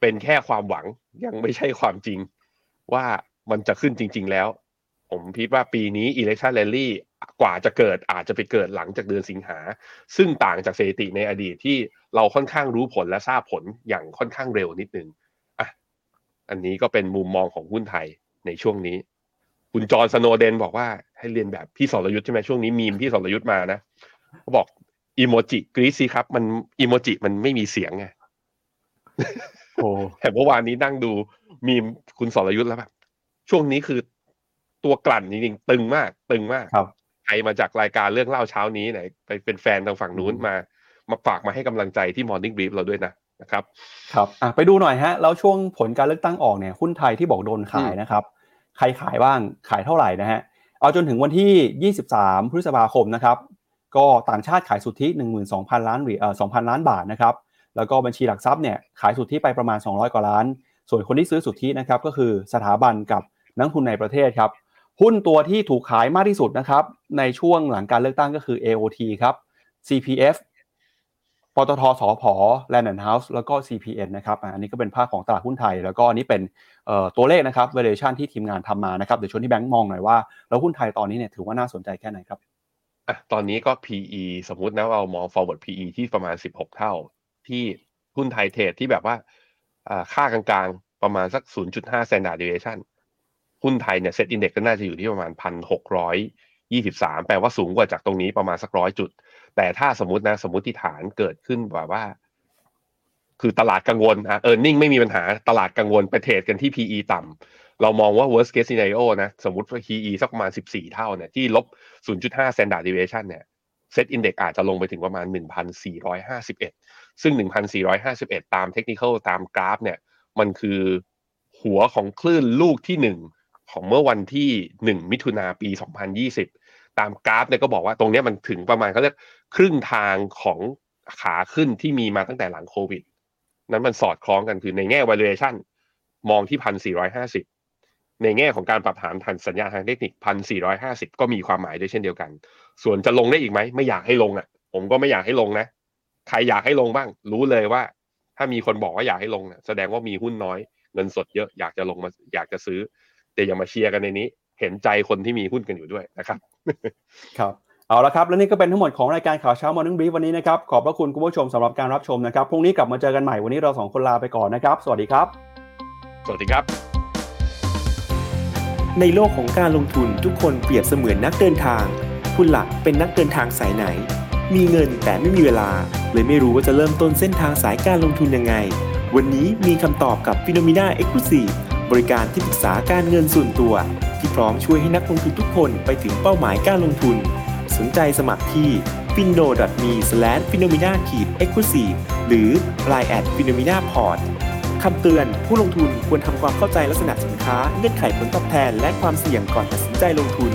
เป็นแค่ความหวังยังไม่ใช่ความจริง ว่ามันจะขึ้นจริง ๆ แล้ว ผมคิดว่าปีนี้ election rally กว่าจะเกิดอาจจะไปเกิดหลังจากเดือนสิงหา ซึ่งต่างจากสถิติในอดีตที่เราค่อนข้างรู้ผลและทราบผลอย่างค่อนข้างเร็วนิดนึงอะอันนี้ก็เป็นมุมมองของหุ้นไทยในช่วงนี้ คุณจอร์นสโนเดนบอกว่าให้เลียนแบบพี่สรยุทธ์ใช่ไหมช่วงนี้มีมพี่สรยุทธ์มานะเขาบอกอีโมจิกรี๊ดสิครับ มันอีโมจิมันไม่มีเสียงไงโอ้แต่เมื่อวานนี้นั่งดูมีมคุณสรยุทธ์แล้วแบบช่วงนี้คือ ตัวกลั่นจริงๆ ตึงมาก ตึงมากครับใครมาจากรายการเรื่องเล่าเช้านี้ไหนไปเป็นแฟนทางฝั่งนู้นมา มาฝากมาให้กำลังใจที่ Morning Brief เราด้วยนะนะครับครับอะไปดูหน่อยฮะแล้วช่วงผลการเลือกตั้งออกเนี่ยหุ้นไทยที่บอกโดนขายนะครับใครขายบ้างขายเท่าไหร่นะฮะเอาจนถึงวันที่ 23 พฤษภาคมนะครับก็ต่างชาติขายสุทธิ 12,000 ล้านเหรียญเอ่อ2,000 ล้านบาทนะครับแล้วก็บัญชีหลักทรัพย์เนี่ยขายสุทธิไปประมาณ 200 กว่าล้าน ส่วนคนที่ซื้อสุทธินะครับก็คือสถาบันกับนักลงทุนในประเทศครับ หุ้นตัวที่ถูกขายมากที่สุดนะครับ ในช่วงหลังการเลือกตั้งก็คือ AOT ครับ CPF ปตทสพ Land and House แล้วก็ CPN นะครับ อันนี้ก็เป็นภาพของตลาดหุ้นไทย แล้วก็อันนี้เป็นตัวเลขนะครับ valuation ที่ทีมงานทำมานะครับ เดี๋ยวชวนที่แบงค์มองหน่อยว่า แล้วหุ้นไทยตอนนี้เนี่ยถือว่าน่าสนใจแค่ไหนครับอะตอนนี้ก็ PE สมมุตินะเรามอง forward PE ที่ประมาณ 16 เท่า ที่หุ้นไทยเทรดที่แบบว่าอ่าค่ากลางๆประมาณสัก 0.5 standard deviation หุ้นไทยเนี่ย set index ก็น่าจะอยู่ที่ประมาณ1,623แปลว่าสูงกว่าจากตรงนี้ประมาณสักร้อยจุด แต่ถ้าสมมตินะสมมติฐานเกิดขึ้นแบบว่า คือตลาดกังวลอะ earning ไม่มีปัญหาตลาดกังวลไปเทรดกันที่ PE ต่ำเรามองว่า worst case scenario นะ สมมติว่า PE สักประมาณ 14 เท่าเนี่ยที่ลบ 0.5 standard deviation เนี่ย set index อาจจะลงไปถึงประมาณ 1,451 ซึ่ง 1,451 ตามเทคนิคตามกราฟเนี่ย มันคือหัวของคลื่นลูกที่หนึ่ง ของเมื่อวันที่หนึ่งมิถุนาปี 2020 ตามกราฟเนี่ยก็บอกว่าตรงนี้มันถึงประมาณเขาเรียกครึ่งทางของขาขึ้นที่มีมาตั้งแต่หลังโควิด นั้นมันสอดคล้องกันคือในแง่ valuation มองที่พันสี่ร้อยห้าสิบในแง่ของการปรับฐานทันสัญญาทางเทคนิคพันสี่ร้อยห้าสิบก็มีความหมายด้วยเช่นเดียวกัน ส่วนจะลงได้อีกไหม ไม่อยากให้ลงอะ ผมก็ไม่อยากให้ลงนะ ใครอยากให้ลงบ้าง รู้เลยว่า ถ้ามีคนบอกว่าอยากให้ลงนี่ยแสดงว่ามีหุ้นน้อยเงินสดเยอะอยากจะลงมาอยากจะซื้อ แต่อย่ามาเชียร์กันในนี้ เห็นใจคนที่มีหุ้นกันอยู่ด้วยนะครับ ครับเอาละครับ และนี่ก็เป็นทั้งหมดของรายการข่าวเช้า Morning Brief วันนี้นะครับ ขอบพระคุณคุณผู้ชมสำหรับการรับชมนะครับ พรุ่งนี้กลับมาเจอกันใหม่ วันนี้เราสองคนลาไปก่อนนะครับ สวัสดีครับ สวัสดีครับ ในโลกของการลงทุนทุกคนเปรียบเสมือนนักเดินทาง คุณหลักเป็นนักเดินทางสายไหน มีเงินแต่ไม่มีเวลา เลยไม่รู้ว่าจะเริ่มต้นเส้นทางสายการลงทุนยังไง วันนี้มีคำตอบกับ p h e n o m e n a e x c l u s i v e บริการที่ปรึกษาการเงินส่วนตัว ที่พร้อมช่วยให้นักลงทุนทุกคนไปถึงเป้าหมายการลงทุน สนใจสมัครที่ f i n o m e f i n o m e n a e x c l u s i v e หรือ line at finomina.port คำเตือนผู้ลงทุนควรทำความเข้าใจลักษณะสินค้าเงื่อนไขผลตอบแทน และความเสี่ยงก่อนตัดสินใจลงทุน